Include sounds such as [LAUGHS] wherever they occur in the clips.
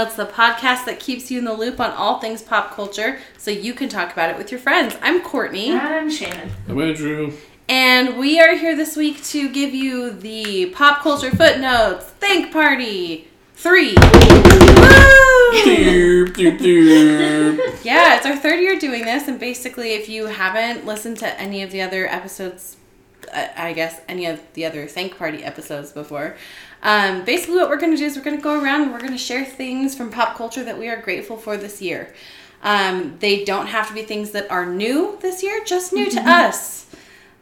Footnotes, the podcast that keeps you in the loop on all things pop culture so you can talk about it with your friends. I'm Courtenay. I'm Shannon. I'm Andrew. And we are here this week to give you the pop culture footnotes Thank Party three. [LAUGHS] Yeah, it's our third year doing this, and basically, if you haven't listened to any of the other episodes, uh, I guess any of the other Thank Party episodes before, um, basically what we're going to do is we're going to go around and we're going to share things from pop culture that we are grateful for this year. Um, they don't have to be things that are new this year, just new to us.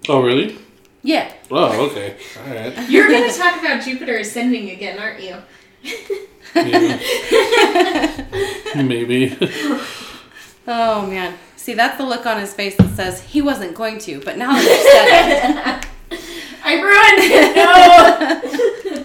Oh, really? Yeah. Oh, okay. All right. [LAUGHS] You're going to talk about Jupiter ascending again, aren't you? [LAUGHS] Maybe. Maybe. [LAUGHS] Oh man. See, that's the look on his face that says he wasn't going to, but now that you've said it. I ruined it. No.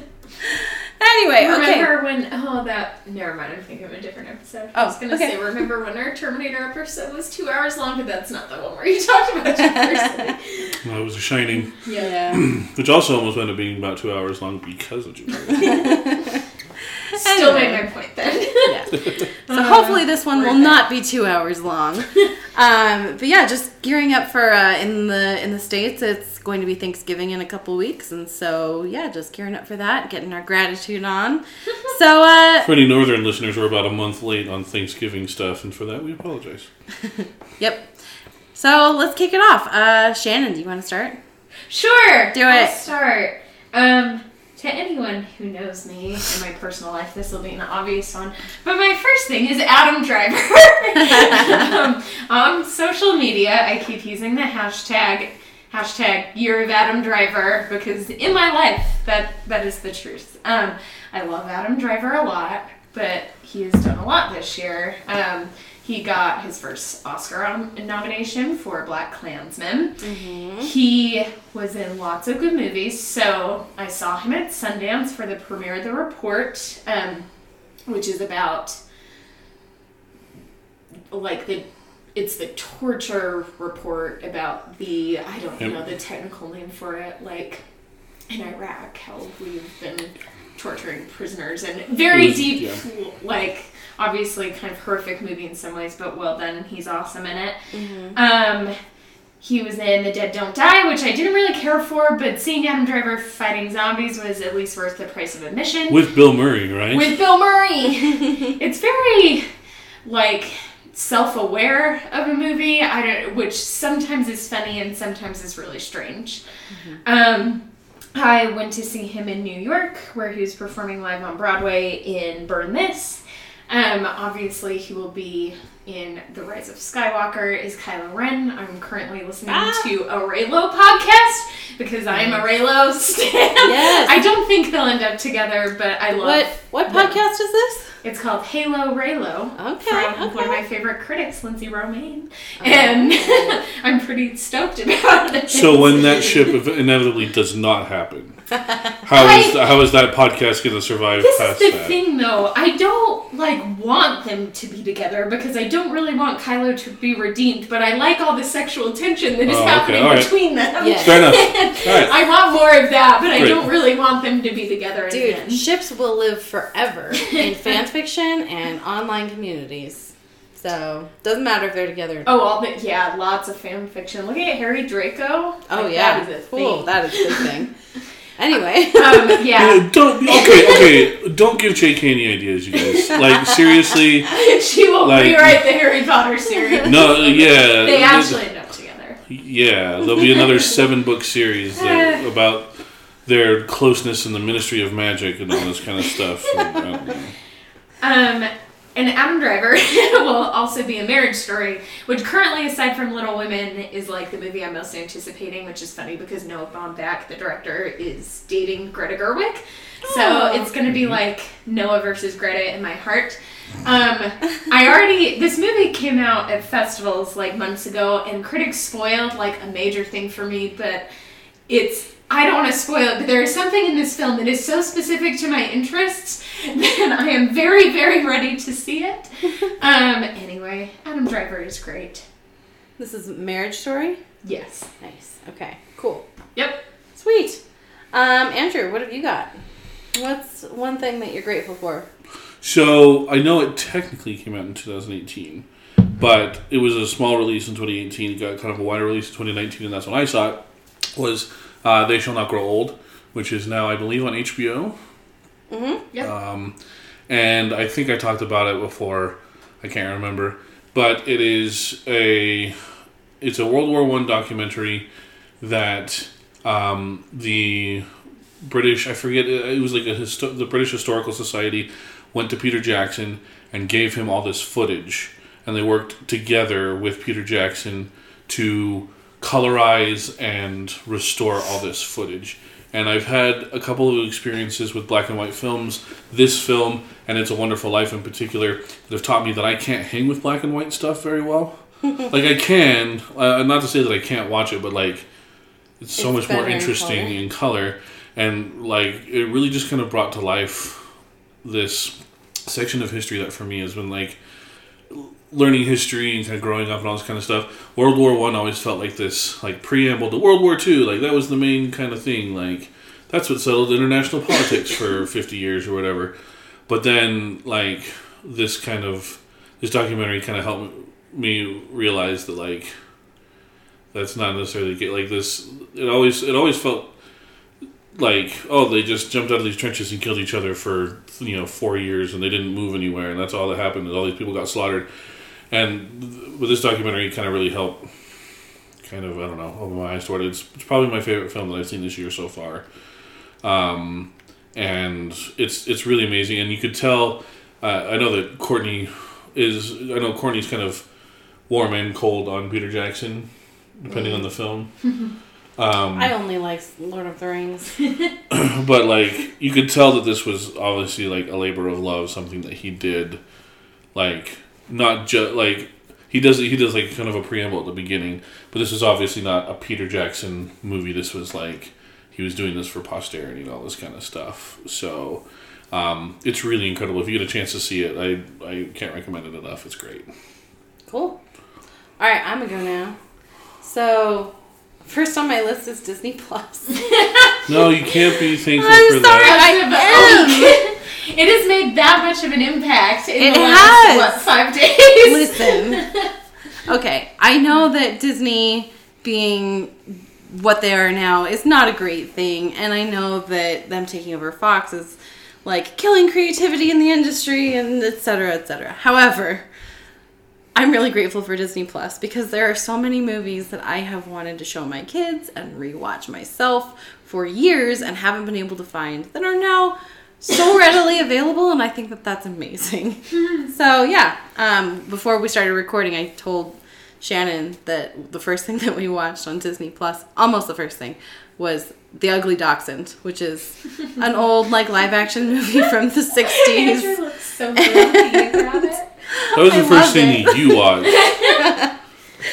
Anyway, okay. remember when? Oh, that. Never mind. I'm thinking of a different episode. I Oh, was gonna okay. say, remember when our Terminator episode was two hours long, but that's not the one where you talked about Jupiter ascending. No, it was a shining, Yeah. [CLEARS THROAT] which also almost ended up being about two hours long because of Jupiter. [LAUGHS] Still Anyway. made my point then. Yeah. [LAUGHS] So hopefully this one will not be two hours long. [LAUGHS] Um, but yeah, just gearing up for uh, in the in the states. It's going to be Thanksgiving in a couple weeks, and so yeah, just gearing up for that, getting our gratitude on. [LAUGHS] So uh, For any northern listeners, we're about a month late on Thanksgiving stuff, and for that we apologize. yep. So let's kick it off. Uh, Shannon, do you want to start? Sure. Do I'll it. start. Um, to anyone who knows me in my personal life, this will be an obvious one. But my first thing is Adam Driver. [LAUGHS] um, on social media, I keep using the hashtag hashtag Year of Adam Driver because in my life that that is the truth. Um, I love Adam Driver a lot, but he has done a lot this year. Um, he got his first Oscar nomination for BlacKkKlansman. He was in lots of good movies, so I saw him at Sundance for the premiere of The Report, um, which is about like the it's the torture report about the I don't Yep. know the technical name for it, like in Iraq how we've been torturing prisoners and very was- deep yeah. like obviously kind of horrific movie in some ways, but well done. He's awesome in it. Um, he was in The Dead Don't Die, which I didn't really care for, but seeing Adam Driver fighting zombies was at least worth the price of admission. With Bill Murray, right? With Bill Murray, [LAUGHS] it's very like self-aware of a movie. I don't, which sometimes is funny and sometimes is really strange. Um, I went to see him in New York, where he was performing live on Broadway in Burn This. Um, obviously, he will be in The Rise of Skywalker is Kylo Ren. I'm currently listening Ah. to a Reylo podcast because I'm a Reylo stan. Yes. I don't think they'll end up together, but I love What what them. podcast is this? It's called Halo Reylo. Okay, From okay. one of my favorite critics, Lindsey Romain. And [LAUGHS] I'm pretty stoked about it. so when that ship inevitably does not happen, how is how is that podcast going to survive This past is the that? thing, though. I don't like want them to be together because I don't really want Kylo to be redeemed. But I like all the sexual tension that is Oh, okay, happening alright. between them. Yes. Fair enough. [LAUGHS] Alright. I want more of that, but I don't really want them to be together Dude, again. ships will live forever [LAUGHS] in fan fiction and online communities. So doesn't matter if they're together. Oh, all the yeah, lots of fan fiction. Look at Harry Draco. Oh Like, yeah, that is a cool. thing. That is a big thing. [LAUGHS] Anyway, [LAUGHS] um, yeah. Yeah, don't okay, okay. Don't give J.K. any ideas, you guys. Like [LAUGHS] seriously, she will Like- rewrite the Harry Potter series. no, yeah. They actually end up together. Yeah, there'll be another seven book series that, [LAUGHS] about their closeness in the Ministry of Magic and all this kind of stuff. And, I. Um, and Adam Driver [LAUGHS] will also be a marriage story, which currently, aside from Little Women, is like the movie I'm most anticipating, which is funny because Noah Baumbach, the director, is dating Greta Gerwig. So Oh. it's going to be like Noah versus Greta in my heart. Um, I already this movie came out at festivals like months ago, and critics spoiled like a major thing for me. But it's I don't want to spoil it, but there is something in this film that is so specific to my interests [LAUGHS] that I am very very ready to see it. [LAUGHS] Um, anyway, Adam Driver is great. this is Marriage Story. Yes. Nice. Okay. Cool. Yep. Sweet. Um, Andrew, what have you got? What's one thing that you're grateful for? So I know it technically came out in 2018, but it was a small release in 2018. It got kind of a wider release in 2019, and that's when I saw it. Was uh, They Shall Not Grow Old, which is now I believe on HBO. Mm-hmm. Yep. Um, and I think I talked about it before. I can't remember, but it is a it's a World War One documentary that um, the British I forget it was like a histo- the British Historical Society went to Peter Jackson and gave him all this footage, and they worked together with Peter Jackson to colorize and restore all this footage. And I've had a couple of experiences with black and white films. This film and It's a Wonderful Life in particular that have taught me that I can't hang with black and white stuff very well. [LAUGHS] like I can, uh, not to say that I can't watch it, but like it's so It's much more better in interesting color. in color, and like it really just kind of brought to life this section of history that for me has been like learning history and kind of growing up and all this kind of stuff. World War One always felt like this like preamble to World War Two, like that was the main kind of thing. Like that's what settled international politics for [LAUGHS] fifty years or whatever. But then like this kind of this documentary kind of helped me realize that like that's not necessarily get like this. It always it always felt like oh they just jumped out of these trenches and killed each other for you know four years and they didn't move anywhere and that's all that happened is all these people got slaughtered and with this documentary kind of really helped kind of i don't know open my eyes toward it. It's, it's probably my favorite film that i've seen this year so far. Um, and it's it's really amazing. And you could tell uh, i know that courtenay is i know courtenay's kind of warm and cold on peter jackson depending on the film. [LAUGHS] Um, I only like Lord of the Rings. [LAUGHS] [LAUGHS] but like you could tell that this was obviously like a labor of love, something that he did, like not just like he does he does like kind of a preamble at the beginning, but this is obviously not a Peter Jackson movie. This was like he was doing this for posterity and all this kind of stuff. So um, it's really incredible. If you get a chance to see it, I I can't recommend it enough. It's great. Cool. All right, I'm gonna go now. So, first on my list is Disney Plus. No, you can't be [LAUGHS] thankful I'm for sorry. that. I am. [LAUGHS] it has made that much of an impact in It the has. last what five days. Listen. [LAUGHS] Okay, I know that Disney being what they are now is not a great thing, and I know that them taking over Fox is like killing creativity in the industry and et cetera, et cetera. However, I'm really grateful for Disney Plus because there are so many movies that I have wanted to show my kids and rewatch myself for years and haven't been able to find that are now so readily available, and I think that that's amazing. [LAUGHS] so yeah, um, before we started recording, I told Shannon that the first thing [LAUGHS] that we watched on Disney Plus, almost the first thing, was The Ugly Dachshund, which is [LAUGHS] an old like live action movie from the Andrew '60s. looks so grumpy about it. That was the love first thing it. you watched.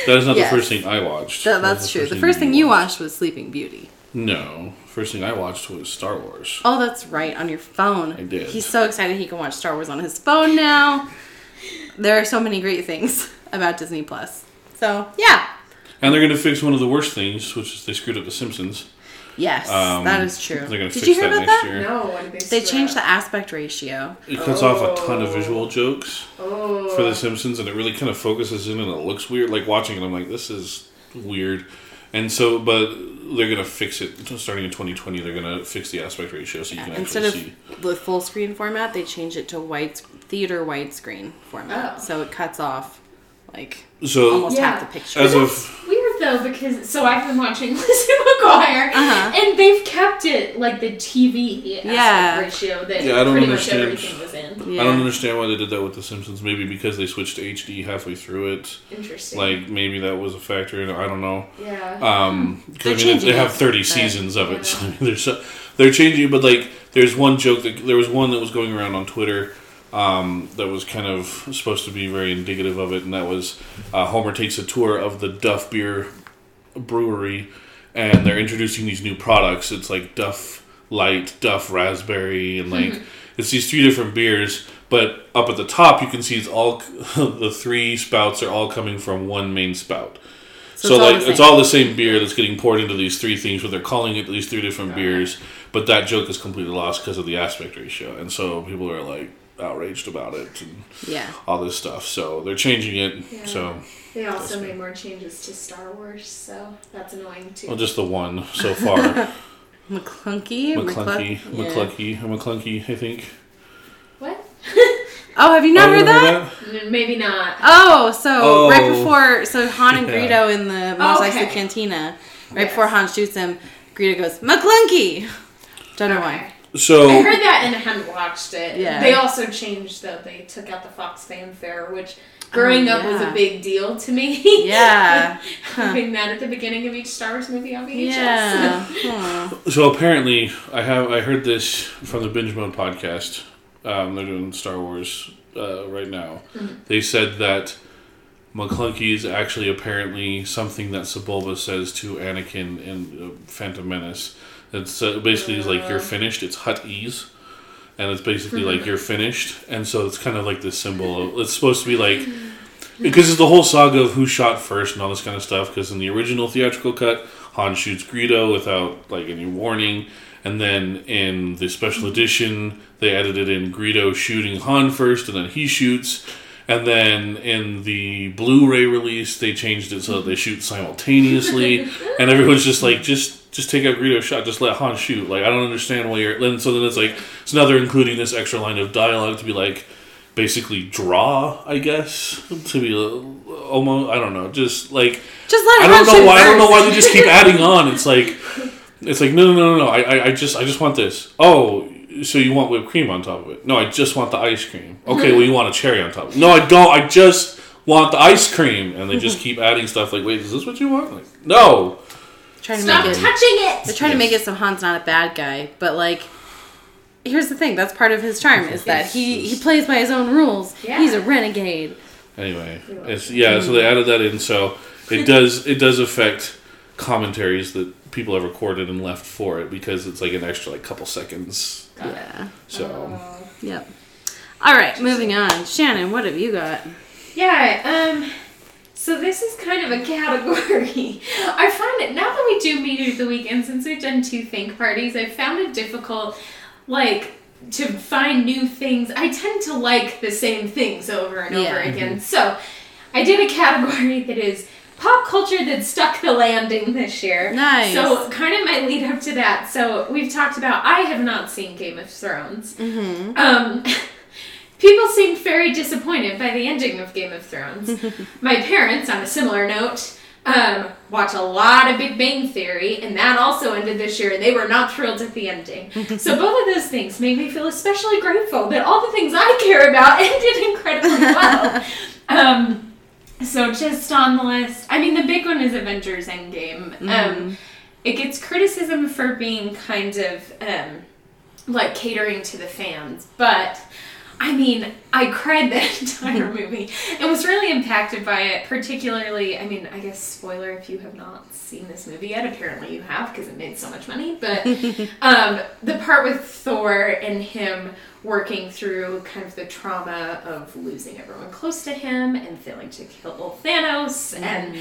That is not Yes. the first thing I watched. That, That was that's true. The first thing you watched was Sleeping Beauty. No, first thing I watched was Star Wars. Oh, that's right, on your phone. I did. He's so excited he can watch Star Wars on his phone now. There are so many great things [LAUGHS] about Disney Plus. So yeah, And they're going to fix one of the worst things, which is they screwed up The Simpsons. yes, Um, that is true. They're going to Did fix you hear that about next that? year. No, they They changed the aspect ratio. It cuts off a ton of Oh. visual jokes Oh. for The Simpsons, and it really kind of focuses in, and it looks weird. Like watching it, I'm like, this is weird. And so, but they're going to fix it starting in 2020. They're going to fix the aspect ratio so you can Instead actually of see. the full screen format, they change it to white theater widescreen format. Oh. So it cuts off like So, almost Yeah. half the picture. as of weird though because so I've been watching [LAUGHS] Lizzie McGuire Uh-huh. and they've kept it like the TV aspect Yeah. ratio that Yeah, I don't pretty understand. much everything was in. yeah. I don't understand why they did that with The Simpsons. Maybe because they switched to HD halfway through it. Interesting. Like maybe that was a factor. in it. I don't know. yeah. Um, 'cause, They're I mean, changing they have thirty seasons of it. Yeah. So I mean, there's so, they're changing, but like there's one joke that there was one that was going around on Twitter um, that was kind of supposed to be very indicative of it, and that was uh, Homer takes a tour of the Duff Beer Brewery, and they're introducing these new products. It's like Duff Light, Duff Raspberry, and like it's these three different beers. But up at the top, you can see it's all [LAUGHS] the three spouts are all coming from one main spout. So, it's like it's all the same beer that's getting poured into these three things, but they're calling it these three different beers. but that joke is completely lost because of the aspect ratio, and so people are like outraged about it and Yeah. all this stuff. So they're changing it. Yeah. So They also made more changes to Star Wars, so that's annoying too. well, just the one so far. [LAUGHS] Maclunkey. Maclunkey, McClun- yeah. Maclunkey, Maclunkey. I think. what? [LAUGHS] Oh, have you not Oh, heard remember that? Maybe not. Oh, so Oh. right before, so Han and Yeah. Greedo in the oh, Mos Eisley Okay. Cantina, right Yes. before Han shoots him, Greedo goes Maclunkey. Don't know why. So I heard that and hadn't watched it. Yeah. They also changed though. They took out the Fox fanfare, which growing Oh, up was a big deal to me. Yeah. Huh. [LAUGHS] Having that at the beginning of each Star Wars movie on VHS. Yeah. Huh. [LAUGHS] So apparently, I have I heard this from the Binge Mode podcast. Um, they're doing Star Wars uh, right now. They said that Maclunkey is actually apparently something that Sebulba says to Anakin in uh, Phantom Menace. It's uh, basically is like you're finished. It's Huttese, and it's basically mm-hmm. like you're finished. And so it's kind of like this symbol. Of, it's supposed to be like mm-hmm. because it's the whole saga of who shot first and all this kind of stuff. Because in the original theatrical cut, Han shoots Greedo without like any warning, and then in the special mm-hmm. edition, they edited in Greedo shooting Han first, and then he shoots. And then in the Blu-ray release, they changed it so that they shoot simultaneously, [LAUGHS] and everyone's just like, just just take out Greedo's shot, just let Han shoot. Like I don't understand why you're. And so then it's like, so now they're including this extra line of dialogue to be like, basically draw, I guess, to be uh, almost. I don't know, just like Just let I don't know shoot why. I don't know why they just keep [LAUGHS] adding on. It's like, it's like no, no, no, no, no. I, I, I just, I just want this. Oh, so you want whipped cream on top of it? No, I just want the ice cream. Okay, well you want a cherry on top. of it. No, I don't. I just want the ice cream. And they just [LAUGHS] keep adding stuff. Like, wait, is this what you want? Like, no. Trying to Stop make it. touching it! They're trying to make it so Han's not a bad guy, but like, here's the thing. That's part of his charm is that he he plays by his own rules. Yeah. He's a renegade. Anyway, it's yeah. So they added that in. So it does, it does affect commentaries that people have recorded and left for it because it's like an extra like couple seconds. Yeah. So. Oh. Yep. All right, moving on. Shannon, what have you got? Yeah, um, so this is kind of a category. [LAUGHS] I find it, now that we do meet of the weekend, since we've done two Thank Parties, I've found it difficult, like, to find new things. I tend to like the same things over and over Yeah. again. So, I did a category that is pop culture that stuck the landing this year. Nice. So, kind of my lead up to that. So, we've talked about, I have not seen Game of Thrones. Mm-hmm. Um, [LAUGHS] people seemed very disappointed by the ending of Game of Thrones. [LAUGHS] My parents, on a similar note, um, watch a lot of Big Bang Theory, and that also ended this year, and they were not thrilled at the ending. [LAUGHS] so both of those things made me feel especially grateful that all the things I care about [LAUGHS] ended incredibly well. um, so just on the list, I mean, the big one is Avengers Endgame. Um, it gets criticism for being kind of um, like catering to the fans, but I mean, I cried the [LAUGHS] entire movie and was really impacted by it. Particularly, I mean, I guess spoiler if you have not seen this movie yet. Apparently, you have because it made so much money. But [LAUGHS] um, the part with Thor and him working through kind of the trauma of losing everyone close to him and failing to kill Thanos and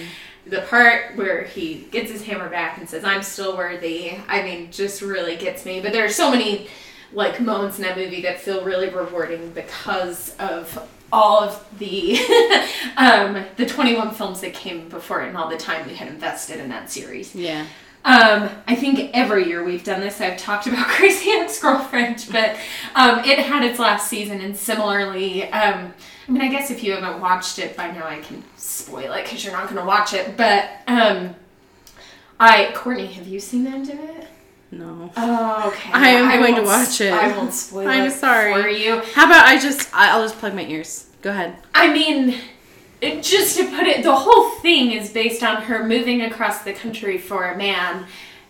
the part where he gets his hammer back and says i'm still worthy i mean just really gets me but there are so many like moments in that movie that feel really rewarding because of all of the [LAUGHS] um, the 21 films that came before it and all the time we had invested in that series Yeah. um, I think every year we've done this. I've talked about [LAUGHS] Crazy Ex-Girlfriend, but um, it had its last season, and similarly, um, I mean, I guess if you haven't watched it by now, I can spoil it because you're not going to watch it. But um, I, Courtenay, have you seen the end of it? No. Oh, okay. I am going to watch it. I won't spoil I'm it sorry. for you. How about I just I- I'll just plug my ears. Go ahead. I mean, it, just to put it, the whole thing is based on her moving across the country for a man,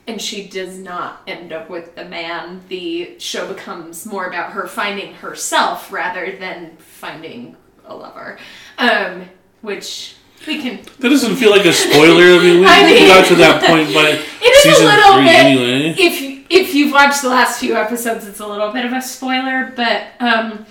and she does not end up with the man. The show becomes more about her finding herself rather than finding a lover, um, which we can. That doesn't feel like a spoiler. [LAUGHS] I mean, we, I mean- got to that point by [LAUGHS] It is season a little three bit. anyway. If you, if you've watched the last few episodes, it's a little bit of a spoiler, but um,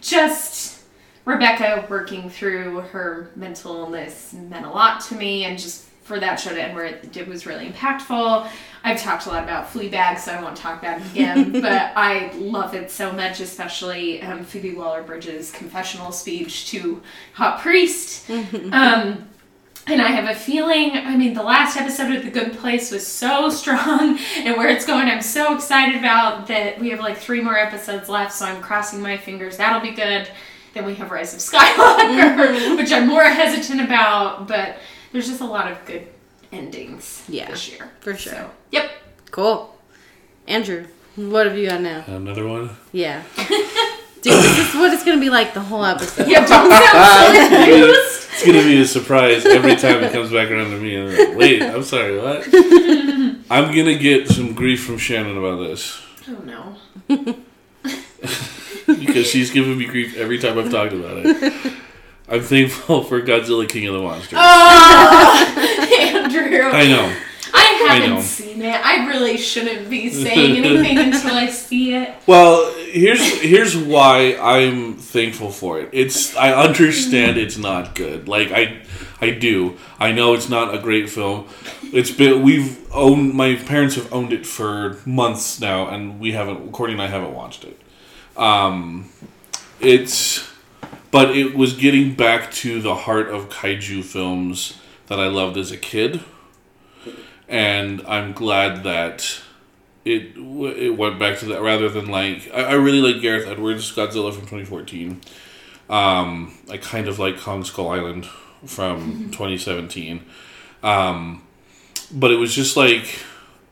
just Rebecca working through her mental illness meant a lot to me, and just for that show to end where it, did was really impactful. I've talked a lot about Fleabag, so I won't talk about it again, [LAUGHS] but I love it so much, especially um, Phoebe Waller Bridge's confessional speech to Hot Priest. [LAUGHS] um, and I have a feeling, I mean, the last episode of The Good Place was so strong, [LAUGHS] and where it's going, I'm so excited about that we have like three more episodes left, so I'm crossing my fingers. That'll be good. Then we have Rise of Skywalker, which I'm more hesitant about, but there's just a lot of good endings Yeah, this year. for sure. So, yep. Cool. Andrew, what have you got now? Another one. Yeah. [LAUGHS] Dude, this is what it's gonna be like the whole episode. Yeah, don't sound so [LAUGHS] confused. It's gonna be a surprise every time it comes back around to me. I'm like, Wait, I'm sorry, what? [LAUGHS] I'm gonna get some grief from Shannon about this Oh no. because she's giving me grief every time I've talked about it. I'm thankful for Godzilla King of the Monsters. Oh, Andrew. I know. I I haven't know. seen it. I really shouldn't be [LAUGHS] saying anything until I see it. Well, here's here's why I'm thankful for it. It's I understand it's not good. Like I I do. I know it's not a great film. It's been we've owned my parents have owned it for months now and we haven't Courtenay and I haven't watched it. Um it's but it was getting back to the heart of kaiju films that I loved as a kid. And I'm glad that it it went back to that rather than like I, I really like Gareth Edwards Godzilla from 2014. Um, I kind of like Kong Skull Island from [LAUGHS] 2017. Um, but it was just like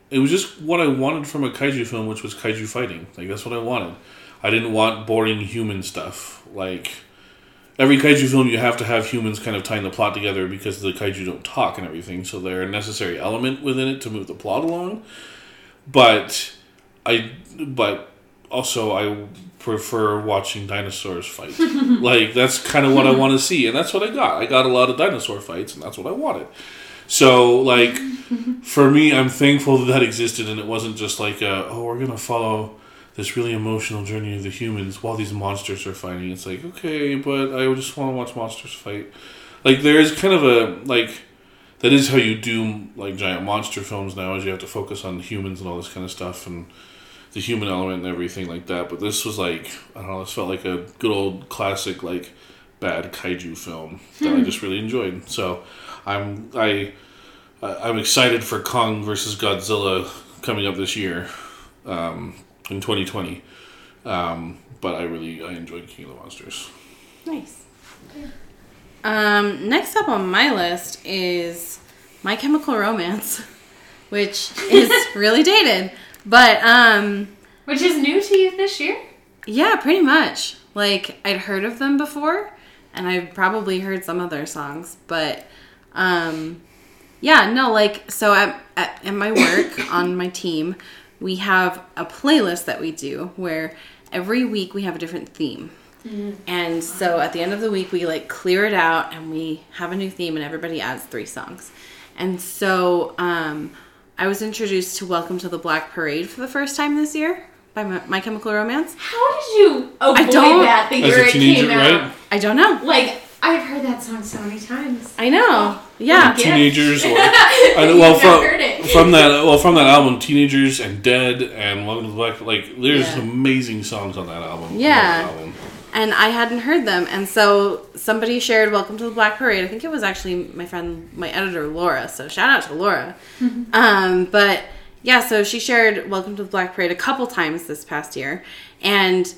it was just what I wanted from a kaiju film, which was kaiju fighting. Like that's what I wanted. I didn't want boring human stuff. Like every kaiju film, you have to have humans kind of tying the plot together because the kaiju don't talk and everything, so they're a necessary element within it to move the plot along but I but also I prefer watching dinosaurs fight. [LAUGHS] like that's kind of what I want to see, and that's what I got. I got a lot of dinosaur fights, and that's what I wanted. So like [LAUGHS] for me, I'm thankful that that existed, and it wasn't just like a, oh we're gonna follow this really emotional journey of the humans while these monsters are fighting. It's like okay, but I just want to watch monsters fight. Like there is kind of a like that is how you do like giant monster films now is you have to focus on humans and all this kind of stuff and the human element and everything like that but this was like i don't know this felt like a good old classic like bad kaiju film that i just really enjoyed so i'm i I- i'm excited for kong versus godzilla coming up this year um, in 2020 um, but i really i enjoyed king of the monsters Nice. Um, next up on my list is My Chemical Romance, [LAUGHS] which is [LAUGHS] really dated. But um, Which is new to you this year? yeah, pretty much. Like I'd heard of them before, and I've probably heard some of their songs, but um, yeah, no, like so at, at, at my work [COUGHS] on my team, we have a playlist that we do where every week we have a different theme. And so at the end of the week, we like clear it out and we have a new theme, and everybody adds three songs. And so um, I was introduced to Welcome to the Black Parade for the first time this year by My, My Chemical Romance. How did you avoid I don't- that the year it came out? right I don't know. Like, I've heard that song so many times. I know. Yeah. Yeah. teenagers or [LAUGHS] I, well from, from that well from that album teenagers and dead and welcome to the black like there's Yeah. amazing songs on that album Yeah. That album. and I hadn't heard them. And so somebody shared Welcome to the Black Parade. I think it was actually my friend, my editor, Laura. So shout out to Laura. Um, but yeah, so she shared Welcome to the Black Parade a couple times this past year. And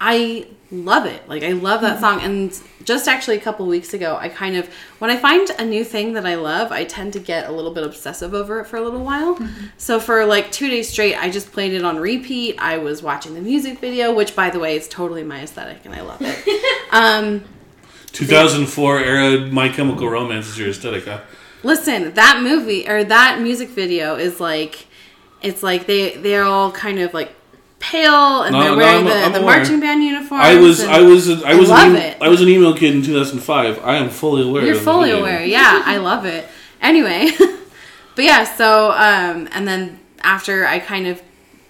I love it. Like, I love that song. And just actually a couple weeks ago, I kind of, when I find a new thing that I love, I tend to get a little bit obsessive over it for a little while. So for like two days straight, I just played it on repeat. I was watching the music video, which by the way is totally my aesthetic and I love it. [LAUGHS] um, 2004 era My Chemical Romance is your aesthetic huh? listen, that movie or that music video is like, it's like they they're all kind of like pale and No, they're no, wearing I'm- I'm the, the aware. marching band uniforms. I was I was a, I was I an love em- it. I was an emo kid in 2005 I am fully aware You're of fully video. aware. Yeah, I love it. Anyway, [LAUGHS] but yeah, so um, and then after I kind of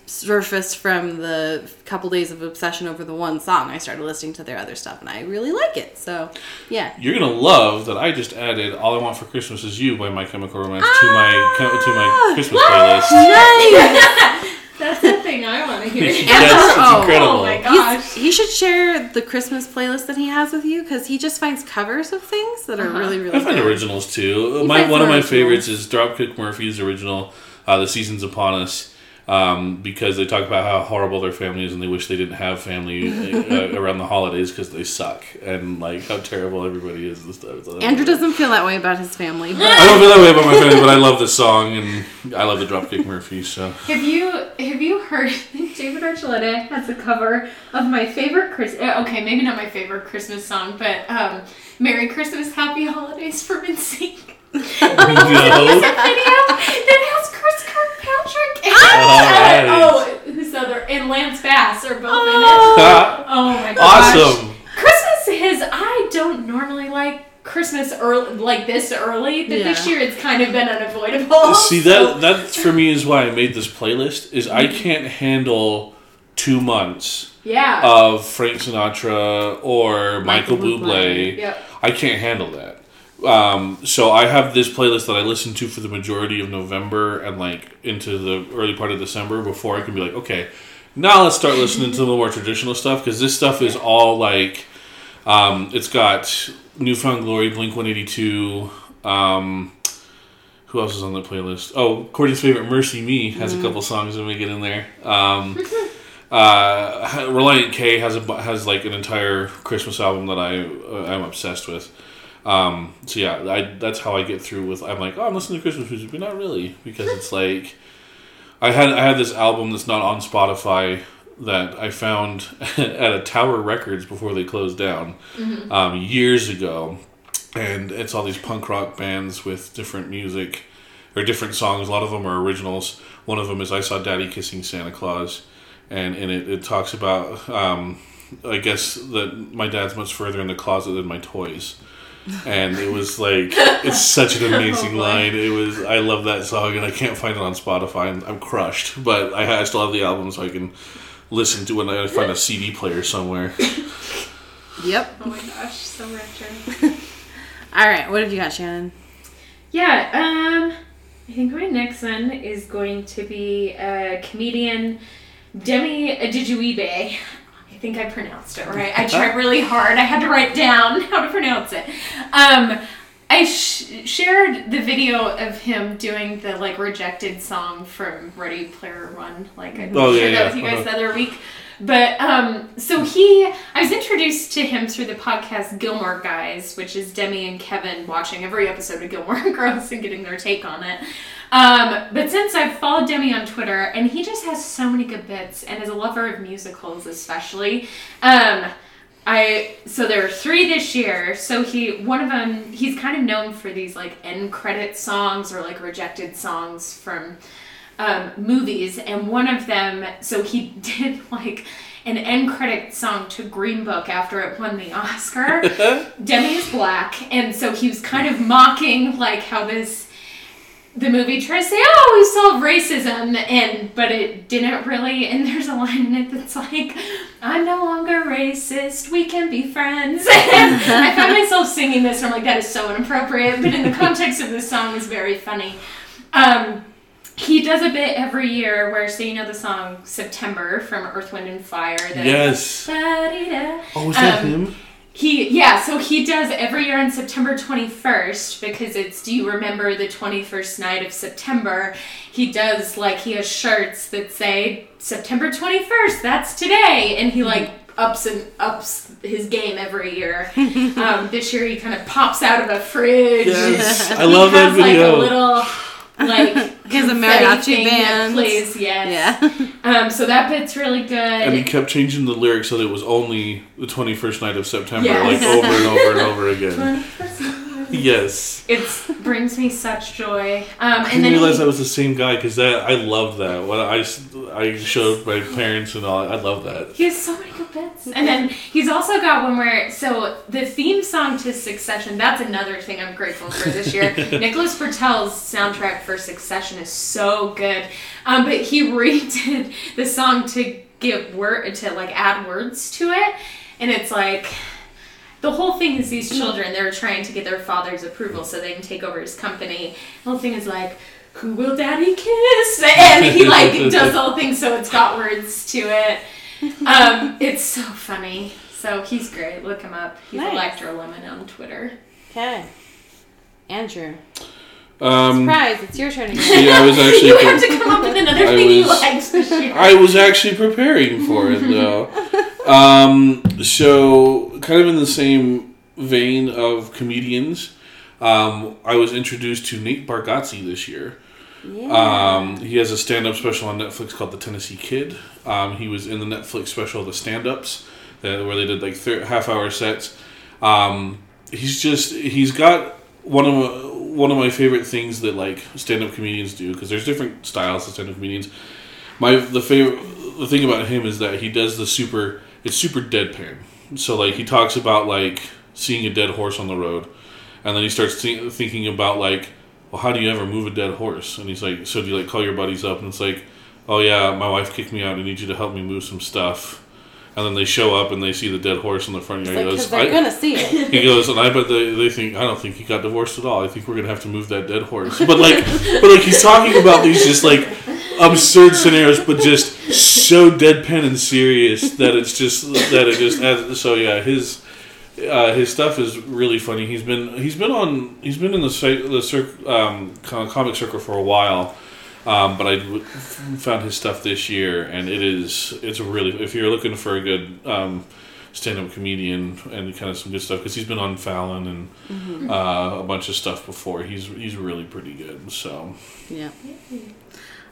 surfaced from the couple days of obsession over the one song. I started listening to their other stuff, and I really like it. So, yeah. You're gonna love that I just added "All I Want for Christmas Is You" by My Chemical Romance to my to my Christmas playlist. Nice. [LAUGHS] That's the thing I want to hear. Yes, it's Oh, incredible. Oh my He's, gosh. he should share the Christmas playlist that he has with you because he just finds covers of things that are Uh-huh. really, really I find good. originals too. He My one of my originals. favorites is Dropkick Murphys' original, uh, "The Seasons Upon Us," um, because they talk about how horrible their family is and they wish they didn't have family uh, [LAUGHS] around the holidays because they suck and like how terrible everybody is and stuff. So- Andrew doesn't feel that way about his family. [LAUGHS] but- I don't feel that way about my family, but I love this song and I love the Dropkick Murphys. So Have you have you heard [LAUGHS] David Archuleta has a cover of my favorite Chris? uh, Okay, maybe not my favorite Christmas song, but um, "Merry Christmas, Happy Holidays" from NSYNC. no. video that has Chris Kirkpatrick and Alright. uh, oh, [LAUGHS] who's the other? And Lance Bass are both in it. Oh. Oh my gosh! awesome. Christmas is. I don't normally like Christmas early like this early, but this year it's kind of been unavoidable. See so- that that for me is why I made this playlist. Is I can't handle two months yeah. of Frank Sinatra or Michael, Michael Bublé. Bublé. yep. I can't handle that. Um, so I have this playlist that I listen to for the majority of November and like into the early part of December before I can be like, okay, now let's start listening to the more traditional stuff because this stuff is all like, um, it's got Newfound Glory, Blink One Eighty Two. Um, who else is on the playlist? Oh, Courtenay's favorite, Mercy Me, has a couple songs that we get in there. Um, uh, Relient K has a has like an entire Christmas album that I uh, I'm obsessed with. Um, so yeah, I that's how I get through with. I'm like, oh, I'm listening to Christmas music, but not really because it's [LAUGHS] like I had I had this album that's not on Spotify that I found [LAUGHS] at a Tower Records before they closed down um, years ago, and it's all these punk rock bands with different music or different songs. A lot of them are originals. One of them is "I Saw Daddy Kissing Santa Claus," and in it it talks about um, I guess that my dad's much further in the closet than my toys. And it was like it's such an [LAUGHS] amazing Oh, line. It was I love that song and I can't find it on Spotify. I'm, I'm crushed, but I, I still have the album so I can listen to it when I find a CD player somewhere. [LAUGHS] Yep. Oh my gosh, so retro. [LAUGHS] All right. What have you got, Shannon? Yeah, um, I think my next one is going to be uh, comedian Demi Adejuyigbe. I think I pronounced it right. I [LAUGHS] tried really hard. I had to write down [LAUGHS] how to pronounce it. Um, I sh- shared the video of him doing the like rejected song from Ready Player One. Like I Oh, yeah, shared that yeah. with you guys Uh-huh. the other week. But um, so he, I was introduced to him through the podcast Gilmore Guys, which is Demi and Kevin watching every episode of Gilmore [LAUGHS] Girls and getting their take on it. Um, but since I've followed Demi on Twitter, and he just has so many good bits, and as a lover of musicals especially, um, I so there are three this year. So he one of them he's kind of known for these like end credit songs or like rejected songs from um, movies, and one of them so he [LAUGHS] did like an end credit song to Green Book after it won the Oscar. [LAUGHS] Demi is black, and so he was kind of mocking like how this the movie tries to say, "Oh, we solved racism," and but it didn't really. And there's a line in it that's like, "I'm no longer racist. We can be friends." [LAUGHS] I find myself singing this, and I'm like, "That is so inappropriate," but in the context of this song, is very funny. Um, he does a bit every year where, so you know the song "September" from Earth, Wind, and Fire. that- Yes. Oh, is that Um, him? He yeah, so he does every year on September 21st because it's do you remember the 21st night of September? He does like he has shirts that say September 21st, that's today and he like ups and ups his game every year. [LAUGHS] um, this year he kind of pops out of a fridge. Yes, I love he that has, video. Like a little like He has a mariachi band. plays, yes. Yeah. [LAUGHS] Um, so that bit's really good. And he kept changing the lyrics so that it was only the 21st night of September, Yes. like over and over and over again. [LAUGHS] [LAUGHS] Yes. It brings me such joy. Um, I and didn't then realize he, that was the same guy because that I love that. When I, I showed my parents and all, I love that. he has so many good bits. And then he's also got one where so the theme song to Succession. That's another thing I'm grateful for this year. [LAUGHS] Nicholas Britell's soundtrack for Succession is so good, um, but he [LAUGHS] redid the song to give word to like add words to it, and it's like. The whole thing is these children, they're trying to get their father's approval so they can take over his company. The whole thing is like, who will daddy kiss? And he [LAUGHS] like does the whole thing so it's got words to it. Um, [LAUGHS] it's so funny. So he's great. Look him up. He's Nice. Electro Lemon on Twitter. Okay. Andrew. Um, Surprise, it's your turn again. yeah, I was [LAUGHS] actually. you have to come up with another I thing you was- liked this year. I was actually preparing for it though. um, so, kind of in the same vein of comedians, um, I was introduced to Nate Bargatze this year. Yeah. Um, he has a stand-up special on Netflix called The Tennessee Kid. Um, he was in the Netflix special The Stand-Ups, that, where they did like thir- half-hour sets. Um, he's just he's got one of one of my favorite things that like stand-up comedians do because there's different styles of stand-up comedians. My the favorite the thing about him is that he does the super it's super deadpan. So like he talks about like seeing a dead horse on the road, and then he starts thi- thinking about like, well, how do you ever move a dead horse? And he's like, so do you like call your buddies up and it's like, oh yeah, my wife kicked me out. I need you to help me move some stuff. And then they show up and they see the dead horse in the front yard. Like, he goes, they're gonna see it. [LAUGHS] he goes, and I bet they, they think I don't think he got divorced at all. I think we're gonna have to move that dead horse. But like, but like he's talking about these just like absurd scenarios, but just so deadpan and serious that it's just that it just adds. So yeah, his uh, his stuff is really funny. He's been he's been on he's been in the the cir- um, comic circle for a while. Um, but I w- found his stuff this year, and it is it's a really if you're looking for a good um, stand-up comedian and kind of some good stuff because he's been on Fallon and uh, a bunch of stuff before. He's he's really pretty good. So Yeah.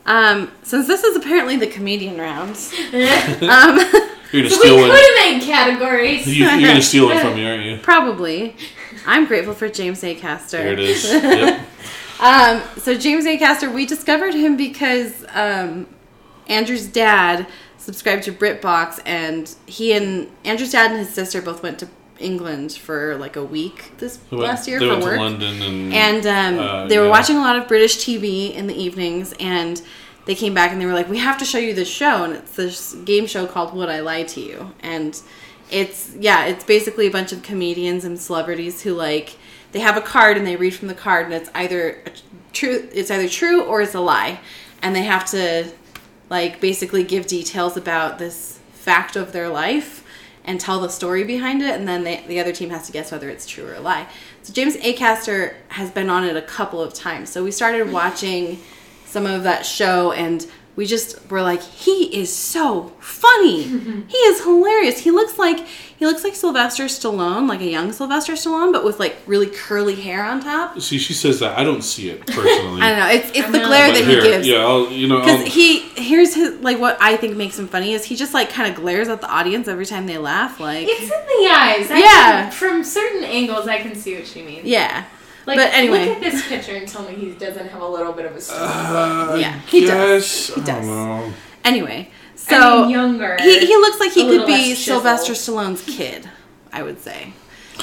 Um, since this is apparently the comedian rounds, [LAUGHS] um, [LAUGHS] you're gonna So we could one. have made categories. You, you're gonna steal one from me, aren't you? [LAUGHS] probably, I'm grateful for James Acaster. There it is. Yep. Um, so James Acaster, we discovered him because um, Andrew's dad subscribed to BritBox, and he and Andrew's dad and his sister both went to England for like a week this They last year for work. London and And um, Uh, they were yeah. watching a lot of British TV in the evenings, and they came back and they were like, "We have to show you this show." And it's this game show called "Would I Lie to You?" And it's yeah, it's basically a bunch of comedians and celebrities who like they have a card and they read from the card, and it's either true, it's either true or it's a lie, and they have to like basically give details about this fact of their life and tell the story behind it and then they, the other team has to guess whether it's true or a lie. So james acaster has been on it a couple of times. So we started watching some of that show and we just were like he is so funny he is hilarious he looks like he looks like sylvester stallone like a young sylvester stallone but with like really curly hair on top see, she says that I don't see it personally. [LAUGHS] i don't know it's, it's I the know. glare But that here, he gives yeah, I'll, you know, because he here's his like what I think makes him funny is he just like kind of glares at the audience every time they laugh like It's in the eyes. I Yeah. Can, from certain angles, I can see what she means. yeah Like, But anyway. look at this picture and tell me he doesn't have a little bit of a stomach. uh, Yeah, he guess, does. He I does. don't know. anyway I so mean, younger. he, he looks like he could be. Sylvester Stallone's kid I would say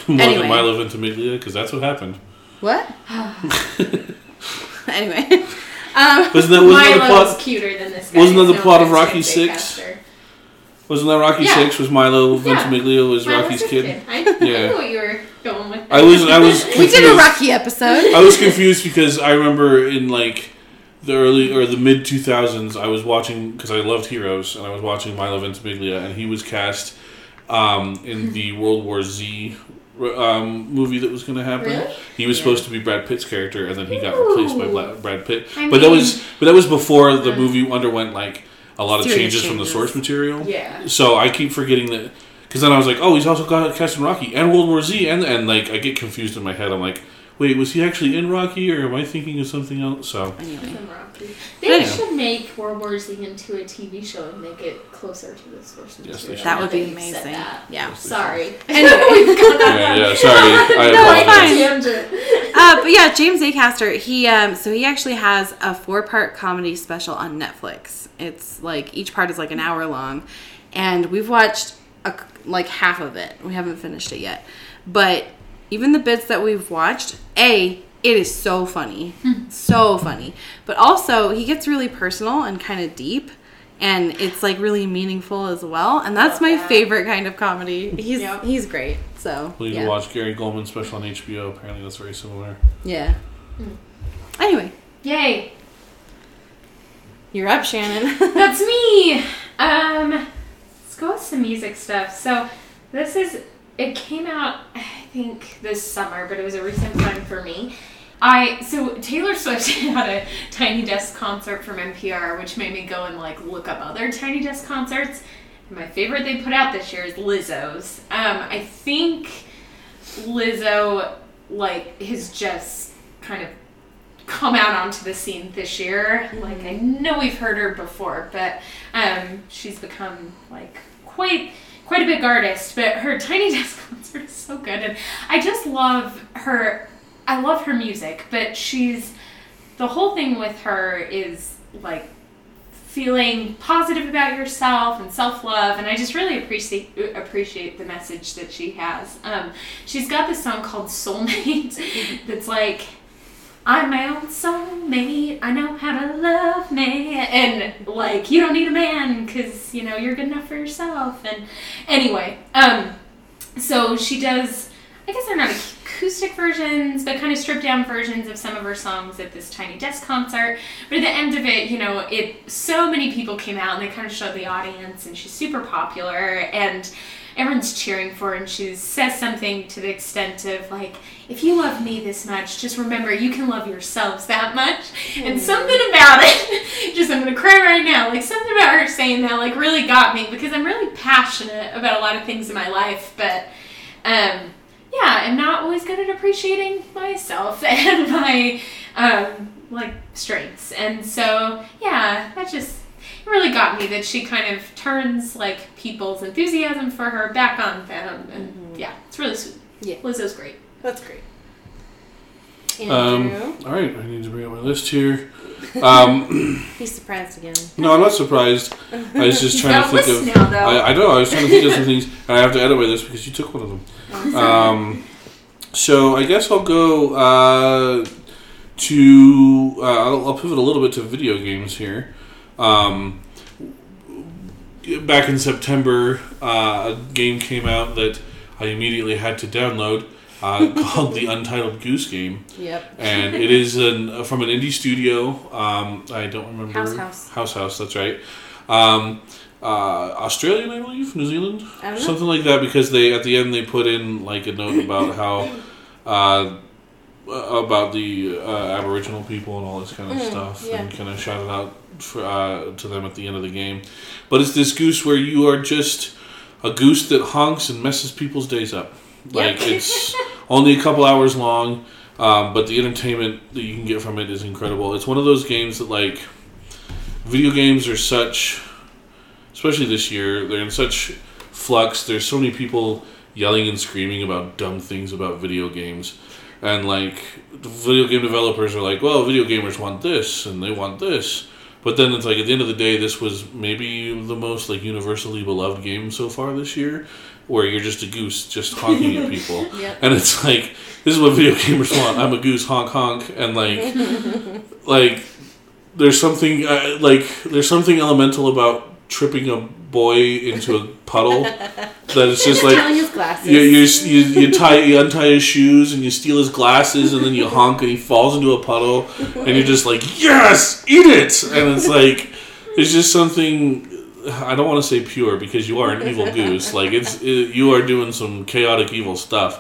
More Anyway. than Milo Ventimiglia because that's what happened. what [SIGHS] [LAUGHS] anyway [LAUGHS] um Wasn't that wasn't that the Milo's plot? cuter than this guy. wasn't that the No plot of Rocky Six? Wasn't that Rocky Yeah. Six? Was Milo Yeah. Ventimiglia was Milo's Rocky's his kid? I, I Yeah. knew what you were I was I was [LAUGHS] we did a confused. Rocky episode I was confused because I remember in like the early or the mid two thousands, I was watching because I loved Heroes, and I was watching Milo Ventimiglia, and he was cast um, in the [LAUGHS] World War Z um, movie that was going to happen. Really? He was Yeah. supposed to be Brad Pitt's character, and then he got replaced by Bla- Brad Pitt. I but that was but that was before the movie underwent like a lot of Serious changes, from the source material. Yeah. So I keep forgetting that because then I was like, oh, he's also got cast in Rocky and World War Z, and and like I get confused in my head. I'm like, wait, was he actually in Rocky, or am I thinking of something else? So anyway From Rocky. They Anyway. should make World War Z into a TV show and make it closer to the source material. Yes, they should. that would be amazing that. yeah Sorry. Anyway. [LAUGHS] We've gone [LAUGHS] on yeah, a- yeah. Sorry, I No, it's apologize. fine. [LAUGHS] Uh, but yeah, James Acaster, he um, so he actually has a four part comedy special on Netflix. It's like each part is like an hour long, and we've watched a, like half of it. We haven't finished it yet, but even the bits that we've watched, a it is so funny, so funny. But also, he gets really personal and kind of deep, and it's like really meaningful as well. And that's my that. favorite kind of comedy. He's Yep. he's great. So We need yeah. to watch Gary Gulman special on HBO. Apparently, that's very similar. yeah. Anyway, Yay. you're up, Shannon. [LAUGHS] That's me. Um, let's go with some music stuff. So this is it came out I think this summer, but it was a recent find for me. I so Taylor Swift [LAUGHS] had a Tiny Desk concert from NPR, which made me go and like look up other Tiny Desk concerts. And My favorite they put out this year is Lizzo's. Um, I think Lizzo like has just kind of come out onto the scene this year. Like I know we've heard her before, but um, she's become like quite quite a big artist. But her Tiny [LAUGHS] Desk concert is so good, and I just love her. I love her music, but she's the whole thing with her is like feeling positive about yourself and self-love and i just really appreciate appreciate the message that she has um, she's got this song called soulmate [LAUGHS] that's like I'm my own soulmate. I know how to love me. And like, you don't need a man because you know you're good enough for yourself. And anyway, um, so she does. I guess they're not acoustic versions, but kind of stripped down versions of some of her songs at this Tiny Desk concert. But at the end of it, you know, it so many people came out and they kind of showed the audience, and she's super popular and everyone's cheering for her and she says something to the extent of like if you love me this much just remember you can love yourselves that much. And something about it [LAUGHS] just i'm gonna cry right now like something about her saying that like really got me because i'm really passionate about a lot of things in my life but um yeah i'm not always good at appreciating myself [LAUGHS] and my um like strengths. And so yeah that just really got me that she kind of turns like people's enthusiasm for her back on them and yeah it's really sweet Yeah. lizzo's great That's great. Um, all right, I need to bring up my list here. Um, [LAUGHS] he's surprised again. no, I'm not surprised. I was just [LAUGHS] trying to think of. now, though. I, I know. I was trying to think of some things, and I have to edit my list because you took one of them. [LAUGHS] Um, so I guess I'll go uh, to. Uh, I'll, I'll pivot a little bit to video games here. Um, back in September, uh, a game came out that I immediately had to download uh, [LAUGHS] called the Untitled Goose Game Yep. and it is an, from an indie studio. Um, I don't remember. House House. House House. That's right. Um, uh, Australian, I believe, New Zealand, I don't know. something like that. Because they at the end they put in like a note about how. [LAUGHS] Uh, about the uh, Aboriginal people and all this kind of stuff, Mm, yeah. and kind of shout it out uh, to them at the end of the game. But it's this goose where you are just a goose that honks and messes people's days up. Like it's [LAUGHS] only a couple hours long, um, but the entertainment that you can get from it is incredible. It's one of those games that like video games are such, especially this year, they're in such flux. There's so many people yelling and screaming about dumb things about video games. And like video game developers are like, well, video gamers want this and they want this. But then it's like at the end of the day, this was maybe the most like universally beloved game so far this year, where you're just a goose just honking at people, [LAUGHS] Yep. and it's like this is what video gamers want. I'm a goose, honk honk, and like [LAUGHS] like there's something uh, like there's something elemental about tripping a boy into a puddle [LAUGHS] that it's just like Stealing his glasses. you, you, you, you tie you untie his shoes and you steal his glasses and then you honk and he falls into a puddle and you're just like yes eat it! And it's like it's just something I don't want to say pure because you are an evil goose. Like it's it, you are doing some chaotic evil stuff.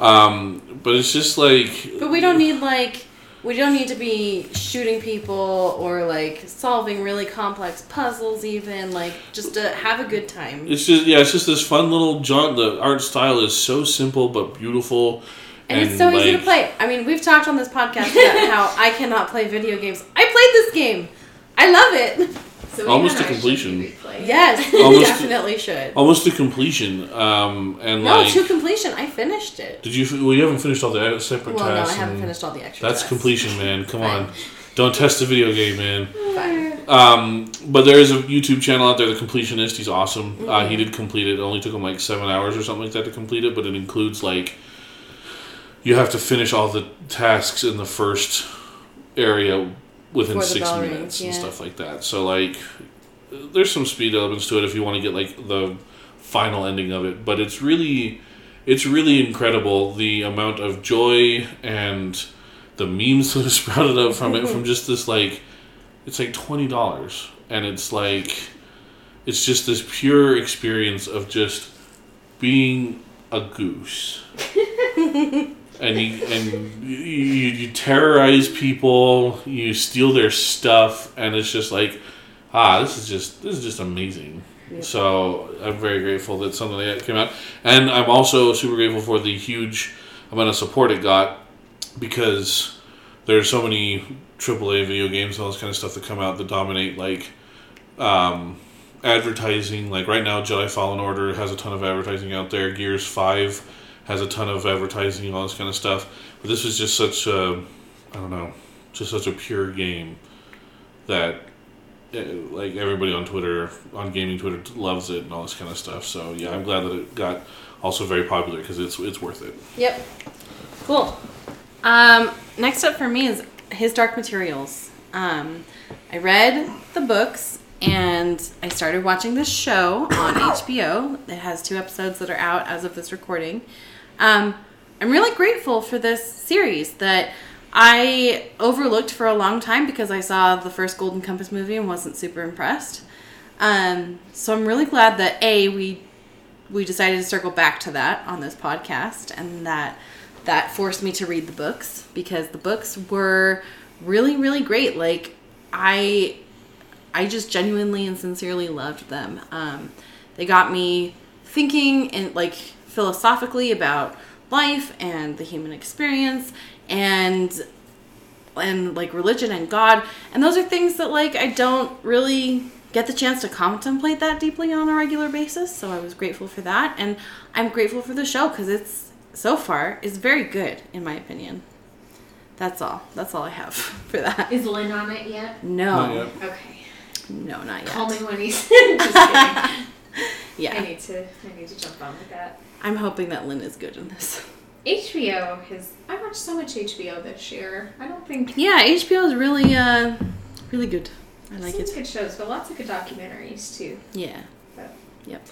Um, but it's just like But we don't need like we don't need to be shooting people or like solving really complex puzzles even like just to have a good time. it's just yeah it's just this fun little jaunt the art style is so simple but beautiful And, it's so easy to play. I mean, we've talked on this podcast about how I cannot play video games. I played this game. I love it. [LAUGHS] So Almost to completion. Yes, [LAUGHS] Almost- definitely should. almost to completion um, and No, like to completion. I finished it. Did you? Well, you haven't finished all the separate Well, no, I tasks. haven't finished all the extra. That's tasks. completion, man. Come on, don't test the video game, man. Fine. Um, but there is a YouTube channel out there, The Completionist. He's awesome. Uh, he did complete it. It only took him like seven hours or something like that to complete it, but it includes like you have to finish all the tasks in the first area within six rings, minutes and stuff like that. So like, there's some speed elements to it if you want to get like the final ending of it, but it's really, it's really incredible the amount of joy and the memes [LAUGHS] that have sprouted up from it from [LAUGHS] just this like it's like twenty dollars, and it's like it's just this pure experience of just being a goose. [LAUGHS] and you and you, you, terrorize people, you steal their stuff, and it's just like, ah, this is just this is just amazing. So I'm very grateful that something like that came out, and I'm also super grateful for the huge amount of support it got because there's so many AAA video games and all this kind of stuff that come out that dominate like um, advertising. Like right now, Jedi Fallen Order has a ton of advertising out there. Gears Five has a ton of advertising and all this kind of stuff. But this is just such a I don't know, just such a pure game that eh, like everybody on Twitter, on gaming Twitter, loves it and all this kind of stuff. So yeah, I'm glad that it got also very popular because it's it's worth it. Yep. Cool. Um, next up for me is His Dark Materials. Um, I read the books and I started watching the show on [COUGHS] HBO. It has two episodes that are out as of this recording. Um, I'm really grateful for this series that I overlooked for a long time because I saw the first Golden Compass movie and wasn't super impressed. Um, so I'm really glad that A, we we decided to circle back to that on this podcast and that that forced me to read the books because the books were really really great like i i just genuinely and sincerely loved them um, they got me thinking and like philosophically about life and the human experience and and like religion and God. And those are things that like I don't really get the chance to contemplate that deeply on a regular basis. So I was grateful for that and I'm grateful for the show cuz it's so far is very good in my opinion. That's all. That's all I have [LAUGHS] for that. Is Lynn on it yet? No. Not yet. Okay. No, not yet. Call me when he's. [LAUGHS] Just kidding. [LAUGHS] I Yeah. need to. I need to jump on with that. I'm hoping that Lynn is good in this. HBO has. I watched so much HBO this year. I don't think. Yeah, HBO is really uh really good. I like it. good shows, but lots of good documentaries too. Yeah. But- Yep.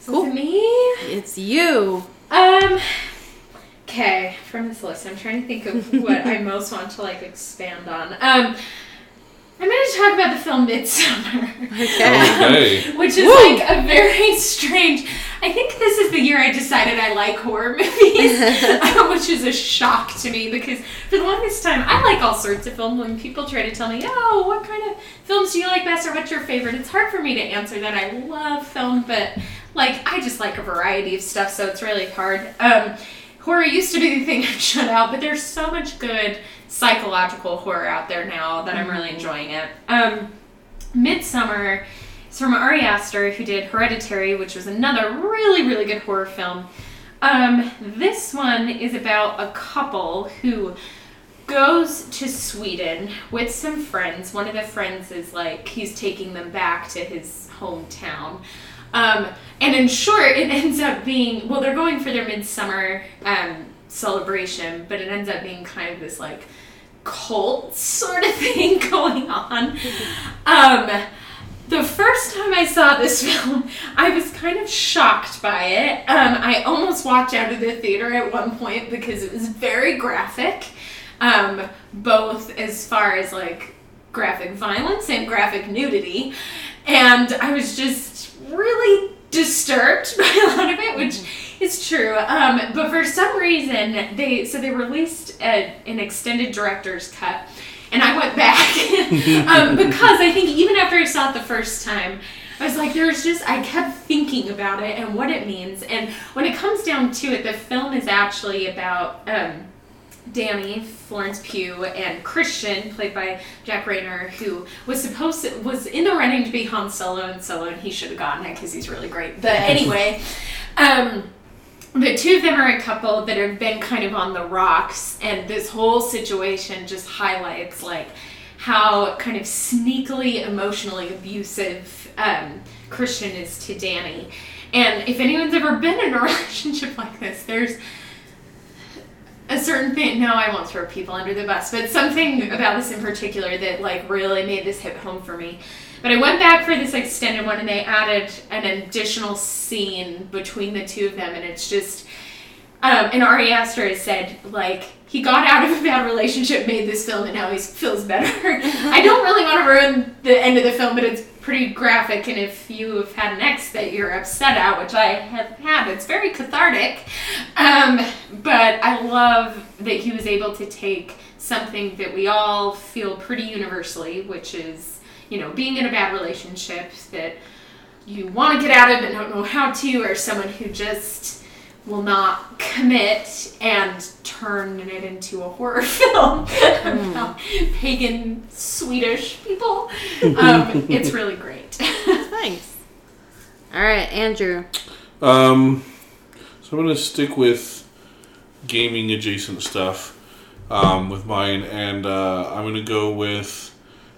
So Cool. me, It's you. um, okay, from this list, I'm trying to think of what I [LAUGHS] most want to like expand on. Um, I'm going to talk about the film Midsommar. Okay. Okay. [LAUGHS] Which is Woo! like a very [LAUGHS] strange. I think this is the year I decided I like horror [LAUGHS] movies, which is a shock to me because for the longest time I like all sorts of films. When people try to tell me, "Oh, what kind of films do you like best, or what's your favorite?" It's hard for me to answer that. I love film, but like I just like a variety of stuff, so it's really hard. Um, horror used to be the thing I'd shut out, but there's so much good psychological horror out there now that I'm really enjoying it. Um, Midsommar is from Ari Aster, who did Hereditary, which was another really, really good horror film. Um, this one is about a couple who goes to Sweden with some friends. One of the friends is like, he's taking them back to his hometown. Um, and in short, it [LAUGHS] ends up being well, they're going for their midsummer um, celebration, but it ends up being kind of this like cult [LAUGHS] sort of thing [LAUGHS] going on. Um, the first time I saw this [LAUGHS] film, I was kind of shocked by it. Um, I almost walked out of the theater at one point because it was very graphic, um, both as far as like graphic violence and graphic nudity. And I was just really disturbed [LAUGHS] by a lot of it, which is true. Um, but for some reason, they so they released a, an extended director's cut, and I went back [LAUGHS] um, [LAUGHS] because I think even after I saw it the first time. I was like, there's just, I kept thinking about it and what it means. And when it comes down to it, the film is actually about um, Danny, Florence Pugh, and Christian, played by Jack Reynor, who was supposed to, was in the running to be Han Solo and Solo, and he should have gotten it because he's really great. But [LAUGHS] anyway, um, the two of them are a couple that have been kind of on the rocks, and this whole situation just highlights like how kind of sneakily emotionally abusive um, Christian is to Danny. And if anyone's ever been in a [LAUGHS] relationship like this, there's a certain thing. No, I won't throw people under the bus, but something about this in particular that like really made this hit home for me. But I went back for this extended one, and they added an additional scene between the two of them, and it's just. Um, and Ari Aster has said like he got out of a bad relationship, made this film, and now he feels better. [LAUGHS] I don't really want to ruin the end of the film, but it's pretty graphic. And if you have had an ex that you're upset at, which I have had, it's very cathartic. Um, but I love that he was able to take something that we all feel pretty universally, which is, you know, being in a bad relationship that you want to get out of but don't know how to, or someone who just will not commit and turn it into a horror [LAUGHS] film about pagan Swedish people. Um, it's [LAUGHS] really great. [LAUGHS] Thanks. All right, Andrew. Um, so I'm gonna stick with gaming adjacent stuff um, with mine, and uh, I'm gonna go with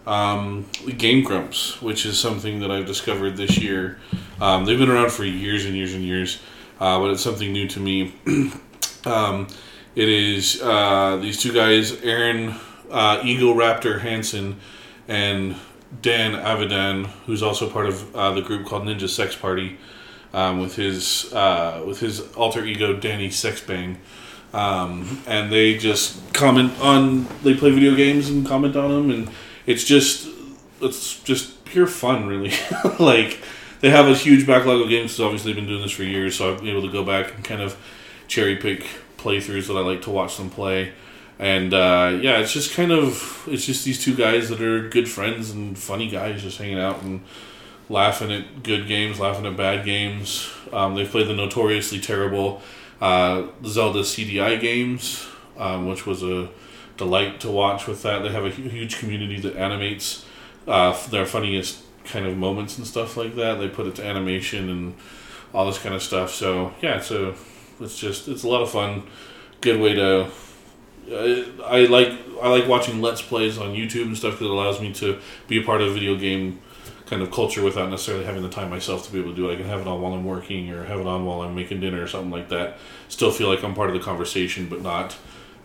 um, Game Grumps, which is something that I've discovered this year. Um, they've been around for years and years and years, uh, but it's something new to me. [CLEARS THROAT] um, it is uh, these two guys, Arin uh, Eagle Raptor Hanson and Dan Avidan, who's also part of uh, the group called Ninja Sex Party, um, with his uh, with his alter ego Danny Sexbang, um, and they just comment on they play video games and comment on them, and it's just it's just pure fun, really. [LAUGHS] like they have a huge backlog of games. So obviously, they've been doing this for years, so been able to go back and kind of cherry pick playthroughs that I like to watch them play. And uh, yeah, it's just kind of it's just these two guys that are good friends and funny guys just hanging out and laughing at good games, laughing at bad games. Um, they've played the notoriously terrible uh, Zelda CDI games, um, which was a delight to watch with that. They have a huge community that animates uh, their funniest kind of moments and stuff like that. They put it to animation and all this kind of stuff. So yeah, a it's just it's a lot of fun. Good way to. I, I like I like watching let's plays on YouTube and stuff because it allows me to be a part of video game kind of culture without necessarily having the time myself to be able to do it. I can have it on while I'm working or have it on while I'm making dinner or something like that. Still feel like I'm part of the conversation, but not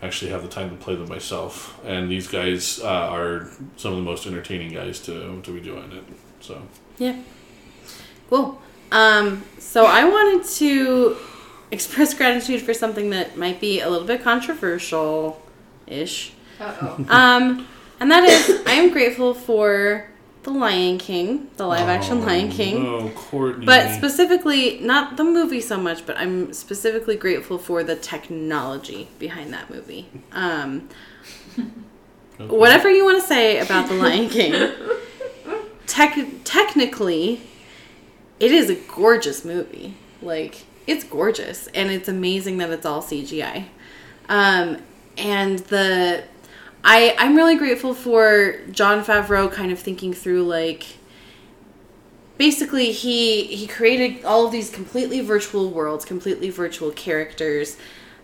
actually have the time to play them myself. And these guys uh, are some of the most entertaining guys to to be doing it. So Yeah. Cool. Um, so I wanted to express gratitude for something that might be a little bit controversial ish. Uh oh. Um, and that is, I am grateful for The Lion King, the live action Lion King. Oh, Courtenay. But specifically, not the movie so much, but I'm specifically grateful for the technology behind that movie. Um, Okay. whatever you want to say about The Lion [LAUGHS] King, tech- technically, it is a gorgeous movie. Like, it's gorgeous, and it's amazing that it's all CGI. Um, and the I I'm really grateful for Jon Favreau kind of thinking through like basically he he created all of these completely virtual worlds, completely virtual characters,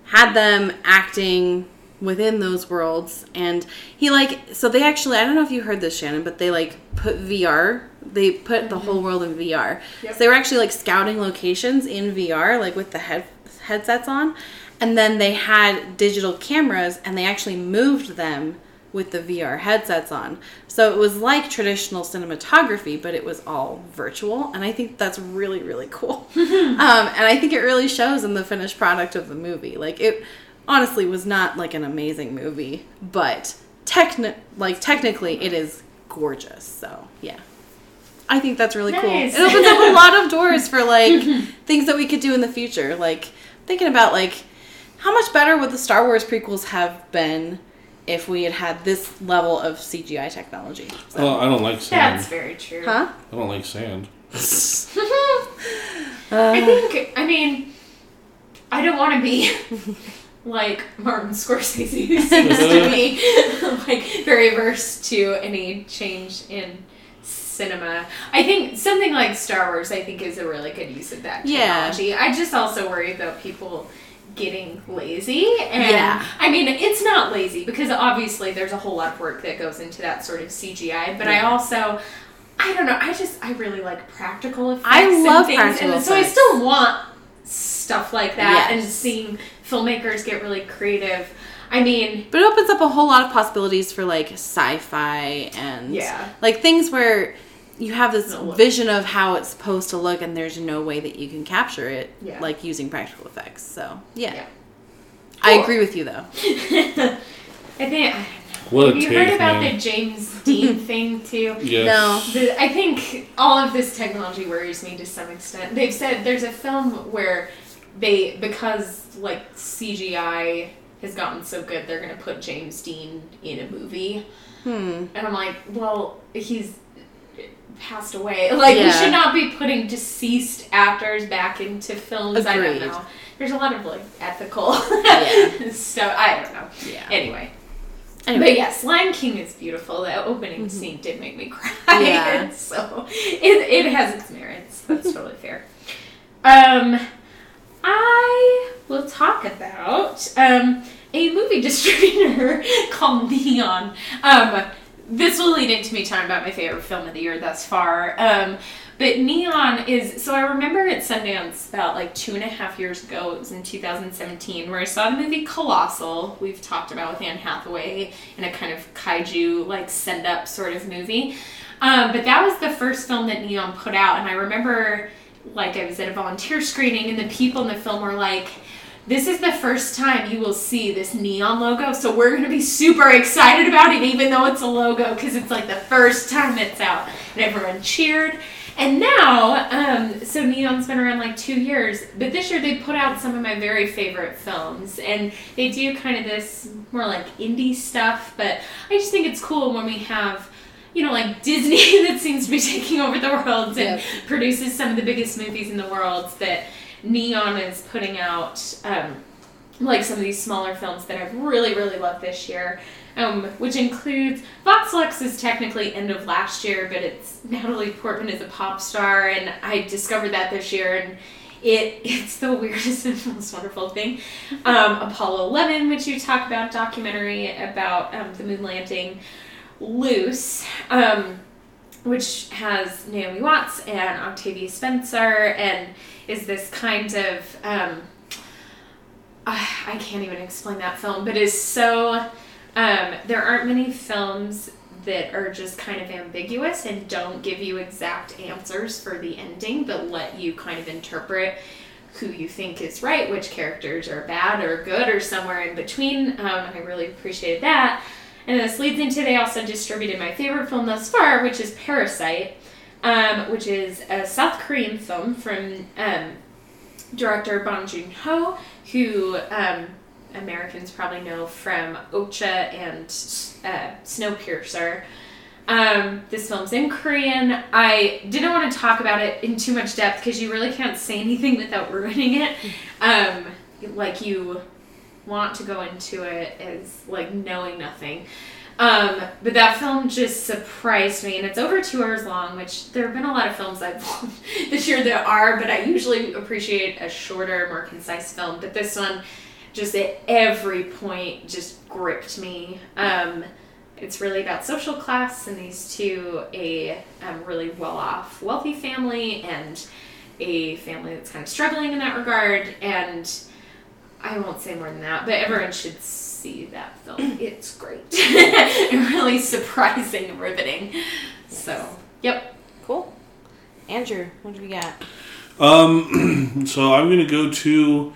had them acting within those worlds and he like so they actually I don't know if you heard this Shannon but they like put VR they put the whole mm-hmm. world in VR Yep. so they were actually like scouting locations in VR like with the head headsets on and then they had digital cameras and they actually moved them with the VR headsets on. So it was like traditional cinematography, but it was all virtual. And I think that's really, really cool. [LAUGHS] um, and I think it really shows in the finished product of the movie. Like it honestly was not like an amazing movie, but techni- like technically it is gorgeous. So yeah. I think that's really cool. It opens up a [LAUGHS] lot of doors for like [LAUGHS] things that we could do in the future. Like thinking about like how much better would the Star Wars prequels have been if we had had this level of CGI technology? So- Well, I don't like sand. That's very true. huh? I don't like sand. [LAUGHS] I think, I mean, I don't want to be [LAUGHS] like Martin Scorsese, who seems to be [LAUGHS] like very averse to any change in cinema. I think something like Star Wars, I think, is a really good use of that technology. Yeah. technology. I just also worry about people getting lazy. And Yeah. I mean it's not lazy because obviously there's a whole lot of work that goes into that sort of CGI but I also I don't know I just I really like practical effects I love things practical and so I still want stuff like that and seeing filmmakers get really creative. I mean But it opens up a whole lot of possibilities for like sci-fi and Yeah. like things where you have this vision of how it's supposed to look, and there's no way that you can capture it Yeah. like using practical effects. So yeah, Yeah. I agree with you though. [LAUGHS] I think What have you heard take, about man. the James Dean [LAUGHS] thing too Yes. No. The, I think all of this technology worries me to some extent. They've said there's a film where they because like CGI has gotten so good, they're gonna put James Dean in a movie, Hmm. and I'm like, well, he's passed away. [LAUGHS] Like we should not be putting deceased actors back into films. I don't know. There's a lot of like ethical [LAUGHS] Yeah. stuff. I don't know. Yeah. Anyway. Anyway, But yes, Lion King is beautiful. The opening scene did make me [LAUGHS] cry. Yeah. so it, it has its merits. That's totally fair. Um, I will talk about um, a movie distributor called Neon. Um, this will lead into me talking about my favorite film of the year thus far. Um, but Neon is so I remember at Sundance about like two and a half years ago. It was in 2017 where I saw the movie Colossal. We've talked about with Anne Hathaway in a kind of kaiju like send up sort of movie. Um, but that was the first film that Neon put out, and I remember like I was at a volunteer screening, and the people in the film were like. This is the first time you will see this neon logo, so we're gonna be super excited about it, even though it's a logo, because it's like the first time it's out, and everyone cheered. And now, um, so Neon's been around like two years, but this year they put out some of my very favorite films, and they do kind of this more like indie stuff, but I just think it's cool when we have, you know, like [LAUGHS] Disney that seems to be taking over the world and Yep. produces some of the biggest movies in the world that Neon is putting out. Um, like some of these smaller films that I've really, really loved this year, um, which includes Vox Lux is technically end of last year, but it's Natalie Portman is a pop star, and I discovered that this year, and it [LAUGHS] it's the weirdest and most wonderful thing. Um, Apollo 11, which you talk about, documentary about um, the moon landing, Luce. Um, which has Naomi Watts and Octavia Spencer, and is this kind of um, I can't even explain that film, but is so um, there aren't many films that are just kind of ambiguous and don't give you exact answers for the ending, but let you kind of interpret who you think is right, which characters are bad or good or somewhere in between. Um, I really appreciated that. And this leads into they also distributed my favorite film thus far, which is Parasite, um, which is a South Korean film from um, director Bong Joon Ho, who um, Americans probably know from Okja and uh, Snowpiercer. Um, this film's in Korean. I didn't want to talk about it in too much depth because you really can't say anything without ruining it. [LAUGHS] Um, like you want to go into it as like knowing nothing. Um, but that film just surprised me, and it's over two hours long. Which there have been a lot of films I've [LAUGHS] loved this year that are, but I usually appreciate a shorter, more concise film. But this one, just at every point, just gripped me. Um, it's really about social class and these two, a um, really well-off, wealthy family, and a family that's kind of struggling in that regard, and I won't say more than that, but everyone should see that film. [CLEARS THROAT] It's great. [LAUGHS] really surprising and riveting. So, yep. cool. Andrew, what do we got? Um, [CLEARS THROAT] so I'm gonna go to.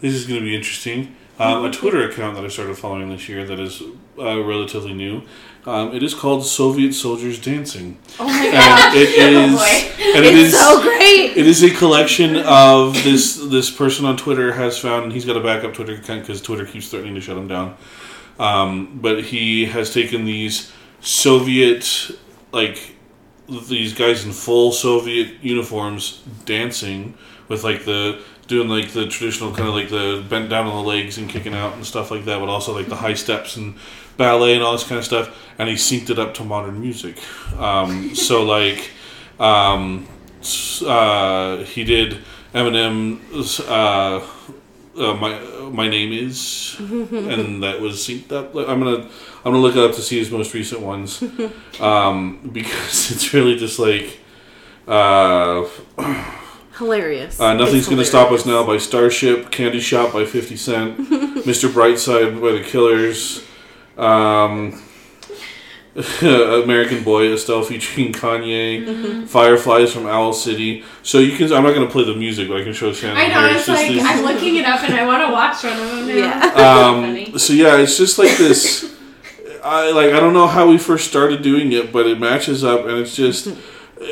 This is gonna be interesting. Um, a Twitter account that I started following this year that is uh, relatively new. Um, it is called Soviet Soldiers Dancing, Oh my and god. it is, Oh and it it's is so great. it is a collection of this this person on Twitter has found. and He's got a backup Twitter account because Twitter keeps threatening to shut him down. Um, but he has taken these Soviet like these guys in full Soviet uniforms dancing with like the doing like the traditional kind of like the bent down on the legs and kicking out and stuff like that, but also like the high steps and ballet and all this kind of stuff. And he synced it up to modern music. Um, [LAUGHS] so like um, uh, he did Eminem's uh, uh, my my name is, and [LAUGHS] that was synced up. I'm gonna I'm gonna look it up to see his most recent ones, [LAUGHS] um, because it's really just like. Uh, [CLEARS THROAT] Hilarious. uh, Nothing's Gonna Stop Us. Now by Starship, Candy Shop by 50 Cent, [LAUGHS] Mr. Brightside by The Killers, um, [LAUGHS] American Boy, Estelle featuring Kanye, Mm-hmm. Fireflies from Owl City. So you can, I'm not going to play the music, but I can show Shannon I know. here. It's like just I'm looking it up and I want to watch one of them now. Yeah. [LAUGHS] Um, so yeah, it's just like this. I like I don't know how we first started doing it, but it matches up, and it's just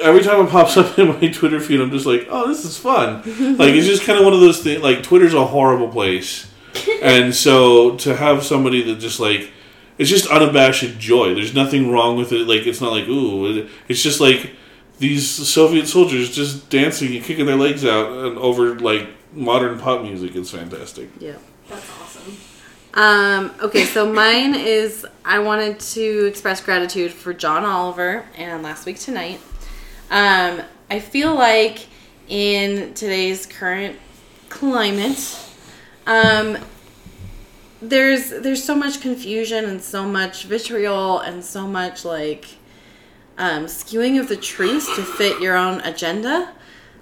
every time it pops up [LAUGHS] in my Twitter feed, I'm just like, oh, this is fun. like it's just kind of one of those things. Like Twitter's a horrible place, [LAUGHS] and so to have somebody that just like it's just unabashed joy. There's nothing wrong with it. Like it's not like ooh, it's just like these Soviet soldiers just dancing and kicking their legs out and over like modern pop music. It's fantastic. Yeah. That's awesome. Um, okay, so [LAUGHS] mine is I wanted to express gratitude for John Oliver and Last Week Tonight. Um, I feel like in today's current climate, um, there's there's so much confusion and so much vitriol and so much like um, skewing of the truth to fit your own agenda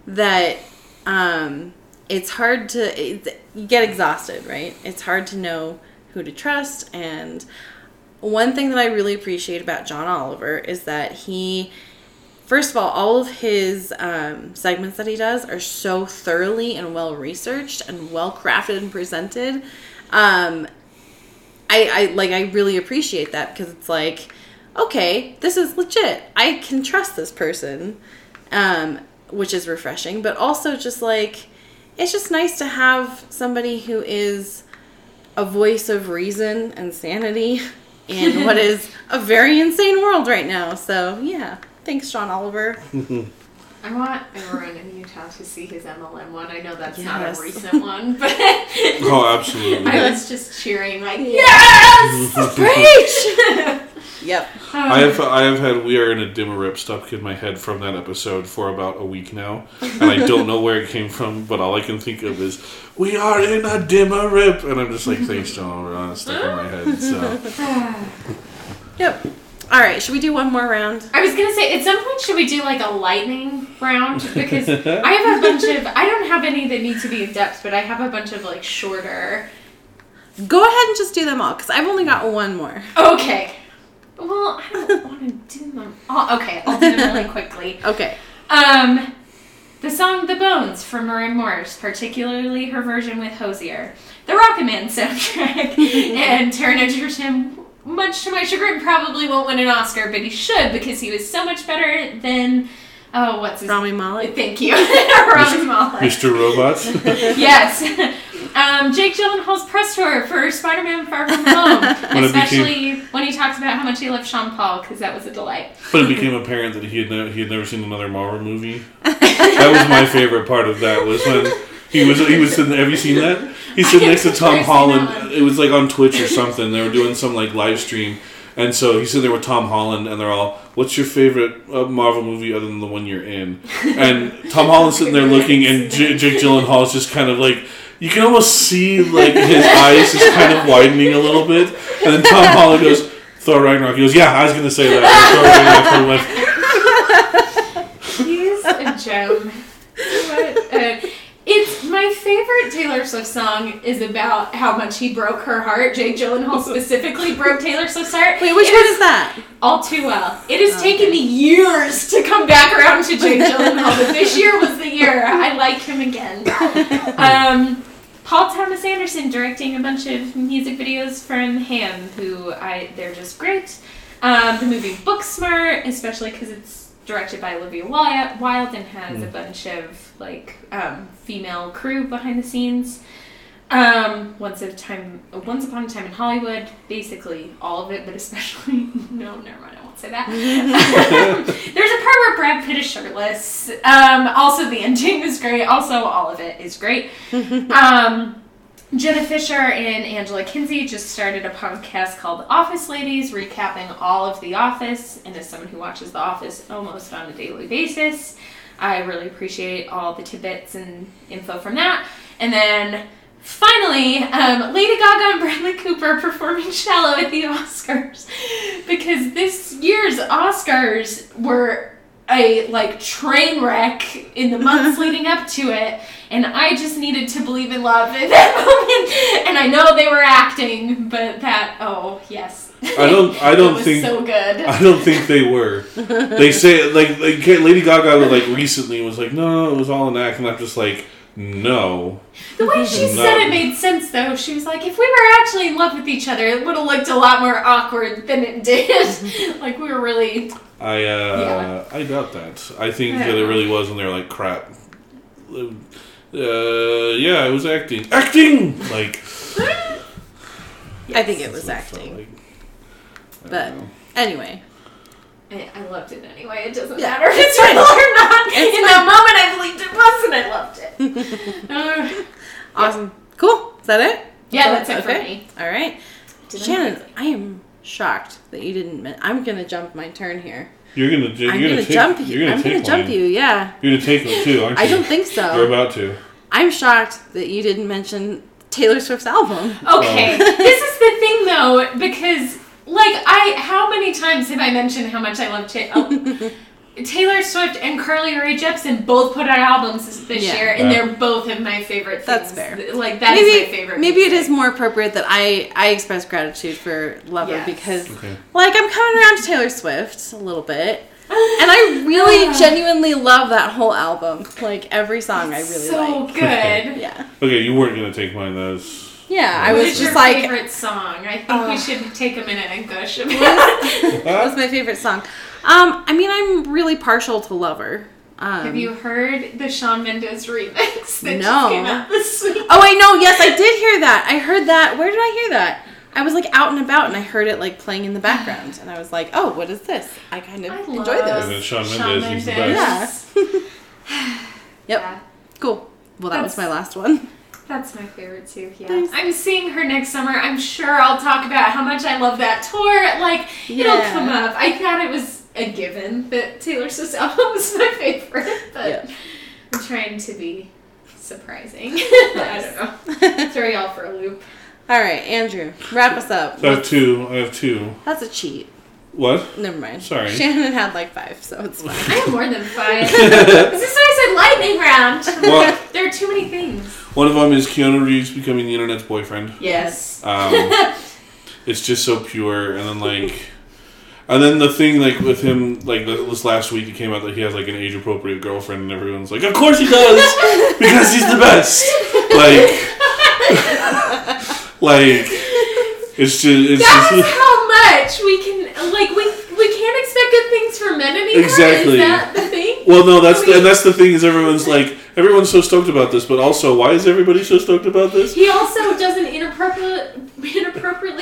that um, it's hard to it, you get exhausted right? It's hard to know who to trust. And one thing that i really appreciate about john oliver is that he first of all all of his um, segments that he does are so thoroughly and well researched and well crafted and presented um, I, I like I really appreciate that because it's like, okay, this is legit. I can trust this person, um, which is refreshing. But also just like, it's just nice to have somebody who is a voice of reason and sanity in what [LAUGHS] is a very insane world right now. So yeah, thanks, John Oliver. [LAUGHS] I want everyone in Utah to see his MLM one. I know that's not a recent [LAUGHS] one, but Oh, absolutely. [LAUGHS] I was just cheering like yes, Preach. yep. Um, I have I have had "We Are in a Dimmer Rip" stuck in my head from that episode for about a week now, and I don't know where it came from, but all I can think of is "We are in a dimmer rip," and I'm just like, "Thanks, John." Oliver," It's stuck in my head. So Yep. All right. Should we do one more round? I was gonna say at some point should we do like a lightning round [LAUGHS] because I have a bunch of I don't have any that need to be in depth, but I have a bunch of like shorter. Go ahead and just do them all because I've only got one more. Okay. Well, I don't want to do them. all. okay, I'll do them really quickly. [LAUGHS] Okay. Um, the song "The Bones" from Maren Morris, particularly her version with Hozier, the Rocketman soundtrack, [LAUGHS] and Taron Egerton, much to my chagrin, probably won't win an Oscar, but he should because he was so much better than. Oh, what's his Rami Malek. Thank you, [LAUGHS] Rami Malek. Mr. Robots. [LAUGHS] Yes. Um, Jake Gyllenhaal's press tour for Spider-Man: Far From Home, [LAUGHS] When it especially when he talks about how much he loved Sean Paul, because that was a delight. But it became apparent that he had never, he had never seen another Marvel movie. That was my favorite part of that was when he was he was sitting. Have you seen that? He's sitting next to Tom I've seen that Holland. It was like on Twitch or something. They were doing some like live stream, and so he's sitting there with Tom Holland, and they're all, "What's your favorite uh, Marvel movie other than the one you're in?" And Tom Holland's sitting there looking, and J- Jake Gyllenhaal's just kind of like. You can almost see like his eyes just kind of widening a little bit, and then Tom Holland goes, "Thor Ragnarok." He goes, "Yeah, I was gonna say that." Thor Ragnarok. He's a gem. What a- it's my favorite Taylor Swift song is about how much he broke her heart. Jake Gyllenhaal [LAUGHS] specifically broke Taylor Swift's heart. Wait, which It one is that? All too well. It has Oh, taken okay. me years to come back around to Jake [LAUGHS] Gyllenhaal, but this year was the year. I like him again. [LAUGHS] Um, Paul Thomas Anderson directing a bunch of music videos from him, who I they're just great. Um, the movie Booksmart, especially because it's directed by Olivia Wilde and has a bunch of like um, female crew behind the scenes. Um, once a time, once upon a time in Hollywood, basically all of it, but especially [LAUGHS] no, never mind, I won't say that. [LAUGHS] There's a part where Brad Pitt is shirtless. Um, also, the ending is great. Also, all of it is great. [LAUGHS] Um, Jenna Fischer and Angela Kinsey just started a podcast called Office Ladies, recapping all of The Office. And as someone who watches The Office almost on a daily basis, I really appreciate all the tidbits and info from that. And then finally, um, Lady Gaga and Bradley Cooper [LAUGHS] performing "Shallow" at the Oscars [LAUGHS] because this year's Oscars were a like train wreck in the months [LAUGHS] leading up to it, and I just needed to believe in love at [LAUGHS] that moment. And I know they were acting, but that oh yes, I don't. [LAUGHS] I don't was think. so good. I don't think they were. They say like like Lady Gaga like recently was like no, no, it was all an act, and I'm just like no. The way she No. said it made sense, though. She was like, if we were actually in love with each other, it would have looked a lot more awkward than it did. like, we were really. I uh, I doubt that. I think that it really was, and they're like crap. Uh, yeah, it was acting. Acting like. I think it was that's what it acting. like. But know. anyway, I, I loved it anyway. It doesn't Yeah. matter if it's real or not. It's in that moment, I believed it was, and I loved it. [LAUGHS] Uh, awesome. Cool. Is that it? yeah, that's it for Okay. me. All right. Did Shannon, miss it? I am shocked that you didn't. men- I'm gonna jump my turn here. You're gonna you're I'm gonna, gonna, take, jump You're gonna I'm take gonna jump one. you. Yeah. You're gonna take one too, aren't you? I don't think so. You're about to. I'm shocked that you didn't mention Taylor Swift's album. Okay, oh. [LAUGHS] this is the thing though, because like I, how many times have I mentioned how much I love Taylor? oh, [LAUGHS] Taylor Swift and Carly Rae Jepsen both put out albums this, this Yeah. year, and Yeah. they're both of my favorite. Things. That's fair. Like that is maybe my favorite. maybe it music. is more appropriate that I I express gratitude for Lover Yes. because Okay. like I'm coming around to Taylor Swift a little bit. [LAUGHS] And I really ah. genuinely love that whole album. Like every song I really so like. good. Yeah. Okay, you weren't gonna take mine. That was. Yeah, I was just your like favorite song? I think Oh. we should take a minute and gush about. [LAUGHS] that was my favorite song. Um, I mean I'm really partial to Lover. Um, Have you heard the Shawn Mendes remix that No. just came out this week? Oh I know. yes, I did hear that. I heard that. Where did I hear that? I was like out and about and I heard it like playing in the background and I was like, "Oh, what is this?" I kind of I enjoy love And then this. Shawn Shawn Mendes, he's the Mendes. best. [LAUGHS] Yep. Yeah. Cool. Well, that was my last one. That's my favorite too. Yeah, Nice. I'm seeing her next summer. I'm sure I'll talk about how much I love that tour. Like it'll come up. I thought it was a given that Taylor Swift's [LAUGHS] album was my favorite, but Yeah. I'm trying to be surprising. [LAUGHS] I don't know. Throw y'all for a loop. All right, Andrew, wrap us up. So I have two. I have two. That's a cheat. What? Never mind. Sorry. Shannon had like five, so it's fine. I have more than [LAUGHS] five. this is why I said lightning round. Well- there are too many things. One of them is Keanu Reeves becoming the internet's boyfriend. Yes. Um, it's just so pure, and then like, and then the thing like with him like this last week it came out that he has like an age appropriate girlfriend, and everyone's like, of course he does because he's the best. Like, [LAUGHS] like it's just it's That's just. [LAUGHS] how much we can like we we can't expect good things from men anymore. Exactly. Is that the thing? Well, no, that's the, and that's the thing is everyone's like everyone's so stoked about this, but also why is everybody so stoked about this? He also doesn't inappropriate, [LAUGHS]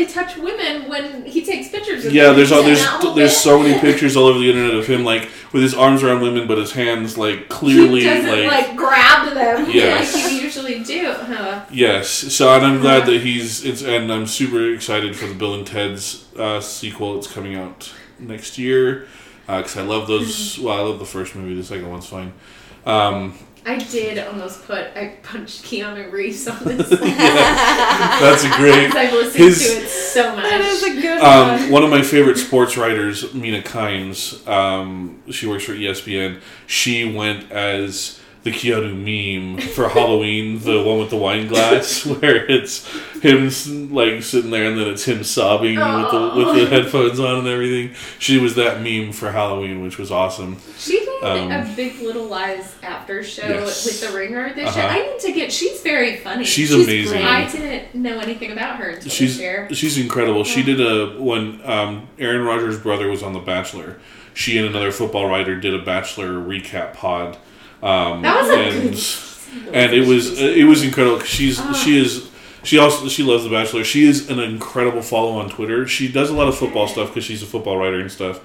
touch women when he takes pictures of Yeah, them. there's all there's there's so many pictures all over the internet of him like with his arms around women, but his hands like clearly he doesn't like, like, grab them [LAUGHS] Yes. like you usually do. Huh? yes. So and I'm glad that he's it's and I'm super excited for the Bill and Ted's uh, sequel. It's coming out next year because I love those. Well, I love the first movie. The second one's fine. Um, I did almost put I punched Keanu Reeves on this. [LAUGHS] [LAUGHS] that's a great. I've listened His- to it so much. That is a good Um, one of my favorite sports writers, Mina Kimes. um, she works for ESPN. She went as the Keanu meme for Halloween, the one with the wine glass, [LAUGHS] where it's him like sitting there and then it's him sobbing with the with the headphones on and everything. She was that meme for Halloween, which was awesome. She did Um, a Big Little Lies after show Yes. with the Ringer this year. Uh-huh. I need to get. She's very funny. She's, She's amazing. great. I didn't know anything about her until She's this year. she's incredible. She did a when um, Aaron Rodgers' brother was on The Bachelor. She and another football writer did a Bachelor recap pod. Um, That was a and, good- and it was it was incredible. 'cause She's Ah. she is she also she loves The Bachelor. She is an incredible follow on Twitter. She does a lot of football stuff because she's a football writer and stuff,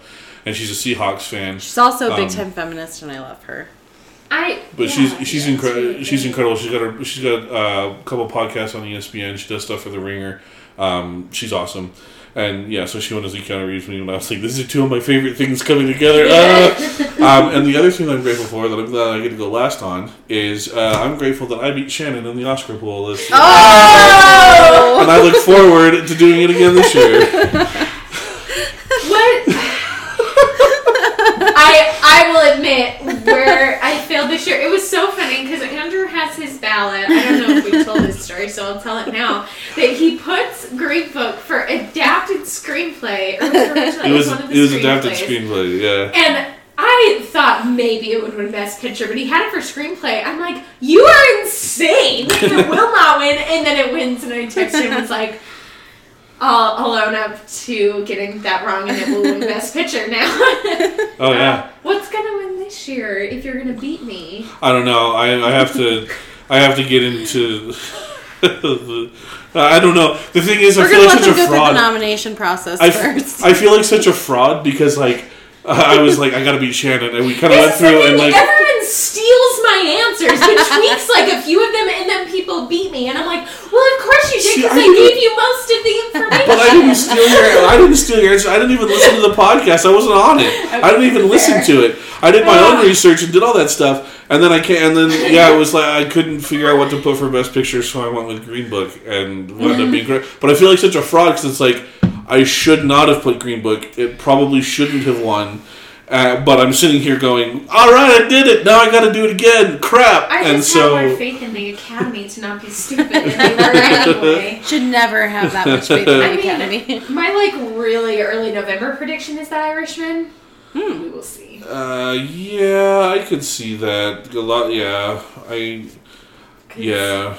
and she's a Seahawks fan. She's also a big Um, time feminist, and I love her. I. But yeah, she's she's yeah, incredible. She's incredible. She's got her. She's got uh, a couple podcasts on ESPN. She does stuff for the Ringer. Um, she's awesome. And yeah, so she went to see Keanu Reeves and I was like, "This is two of my favorite things coming together." Uh, [LAUGHS] um, and the other thing that I'm grateful for that I'm glad I get to go last on is uh, I'm grateful that I beat Shannon in the Oscar pool this year, Oh! and I look forward to doing it again this year. What? I I will admit where I failed this year. It was so funny because Andrew has his ballot. I don't know if we told story, so I'll tell it now. That he puts Green Book for adapted screenplay. Or it was one of the it was adapted screenplay. Yeah. And I thought maybe it would win Best Picture, but he had it for screenplay. I'm like, you are insane! It will not win, and then it wins. And I texted him and was like, I'll, I'll own up to getting that wrong, and it will win Best Picture now. [LAUGHS] Oh yeah. Uh, what's gonna win this year if you're gonna beat me? I don't know. I, I have to I have to get into. I don't know. The thing is, I We're feel gonna like such a go through the nomination process I, first. f- I feel like such a fraud because like I was like I gotta beat Shannon and we kind of went through and like everyone steals my answers, but tweaks like a few of them, and then people beat me, and I'm like, well, of course you did because I I, gave you most of the information. But I didn't steal your. I didn't steal your answer. I didn't even listen to the podcast. I wasn't on it. I didn't even listen to it. I did my own Ah. research and did all that stuff, and then I can't. And then yeah, it was like I couldn't figure out what to put for best picture, so I went with Green Book and wound up being great. But I feel like such a fraud because it's like I should not have put Green Book. It probably shouldn't have won. Uh, but I'm sitting here going, "All right, I did it. Now I got to do it again. Crap!" I and just so have more faith in the Academy to not be stupid, and they were [LAUGHS] anyway. Should never have that much faith in [LAUGHS] I the mean, academy. My like really early November prediction is that Irishman. Hmm. We will see. uh, yeah, I could see that a lot. Yeah, I. yeah.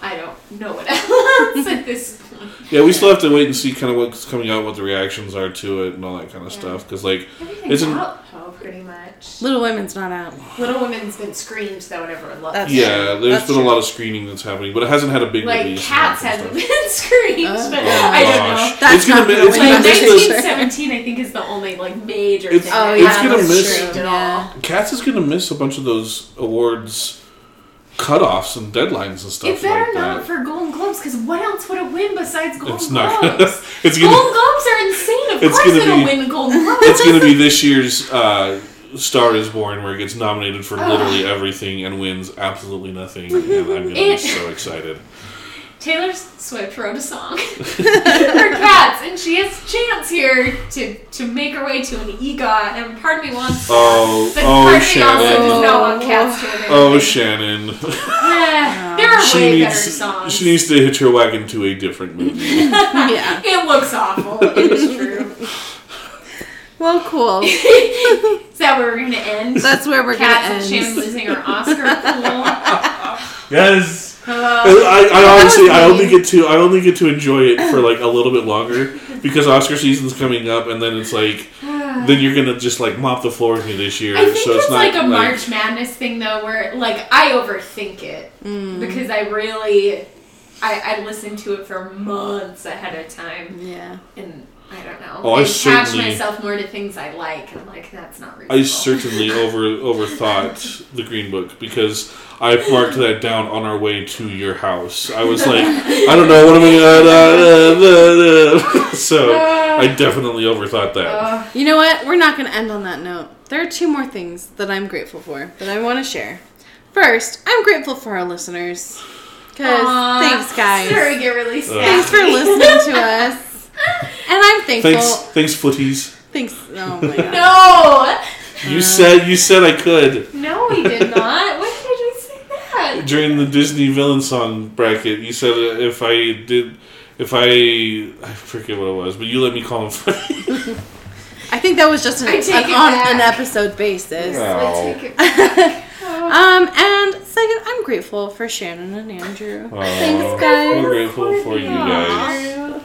I don't know what [LAUGHS] else at this point. Yeah, we still have to wait and see kind of what's coming out, what the reactions are to it, and all that kind of Yeah. stuff. Because like, Everything's Isn't- out, oh, pretty much. Little Women's not out. Little Women's been screened though, and everyone loves That's it. yeah, there's That's been true. a lot of screening that's happening, but it hasn't had a big Like release. and Cats hasn't been screened, Oh. but stuff. I don't gosh. know. That's it's gonna, not mi- gonna it's gonna miss 1917, I think, is the only like major It's- thing. Oh, yeah, it's gonna hasn't miss- screamed at Yeah. Cats is gonna miss a bunch of those awards cutoffs and deadlines and stuff It better like not that. for Golden Globes, because what else would it win besides Golden It's not. Globes? [LAUGHS] it's Golden gonna. Globes are insane. Of It's course, it'll be- win Golden Globes. It's gonna be [LAUGHS] this year's uh, Star is Born, where it gets nominated for literally everything and wins absolutely nothing, and I'm gonna be so excited. Taylor Swift wrote a song [LAUGHS] for cats, and she has a chance here to, to make her way to an EGOT. And part of me wants, Oh, but oh, part of me also Shannon. does not want cats to win. Oh. Shannon. Eh, there are she way better needs songs. she needs to hitch her wagon to a different [LAUGHS] movie. yeah. It looks awful. It is true. Well, cool. [LAUGHS] is that where we're gonna end? That's where we're Cats gonna and Shannon end. losing her Oscar pool. yes. Uh, I, I [LAUGHS] honestly, I only get to, I only get to enjoy it for like a little bit longer because Oscar season's coming up, and then it's like, then you're gonna just like mop the floor with me this year. I think so it's it's not like a March Madness thing though, where like I overthink it Mm. because I really, I, I listen to it for months ahead of time, Yeah. and I don't know. Oh, I attach certainly- myself more to things I like, and I'm like, that's not reasonable. I certainly [LAUGHS] over overthought the Green Book because I marked that down on our way to your house. I was [LAUGHS] like, I don't know what am I gonna. Uh, uh, uh, uh. So I definitely overthought that. Uh, You know what? We're not going to end on that note. There are two more things that I'm grateful for that I want to share. First, I'm grateful for our listeners. Because thanks, guys. Sorry, get really sad. Thanks for listening to [LAUGHS] us. And I'm thankful. Thanks, thanks, footies. Thanks. Oh my [LAUGHS] god. No, You said you said I could no, we did not. When did we say that? during the Disney villain song bracket. You said uh, if I did, if I I forget what it was, but you let me call him. Footy. I think that was just an, an on back. an episode basis. Yeah. I take it back. Oh. [LAUGHS] Um, and second, I'm grateful for Shannon and Andrew. Aw, Thanks, guys. We're grateful for you guys.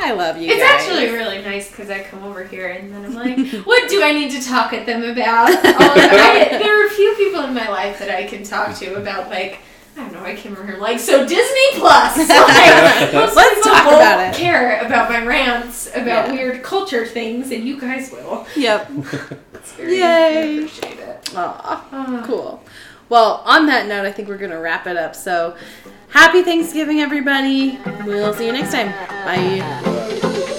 I love you It's guys. actually really nice because I come over here and then I'm like, what do I need to talk at them about? [LAUGHS] I, there are a few people in my life that I can talk to about like. I don't know. I came over here like so Disney Plus. [LAUGHS] Like, Let's talk about it. Care about my rants about Yeah. weird culture things, and you guys will. Yep. [LAUGHS] It's very, Yay. I appreciate it. Aw, Ah. cool. Well, on that note, I think we're gonna wrap it up. So, Happy Thanksgiving, everybody. We'll see you next time. Bye.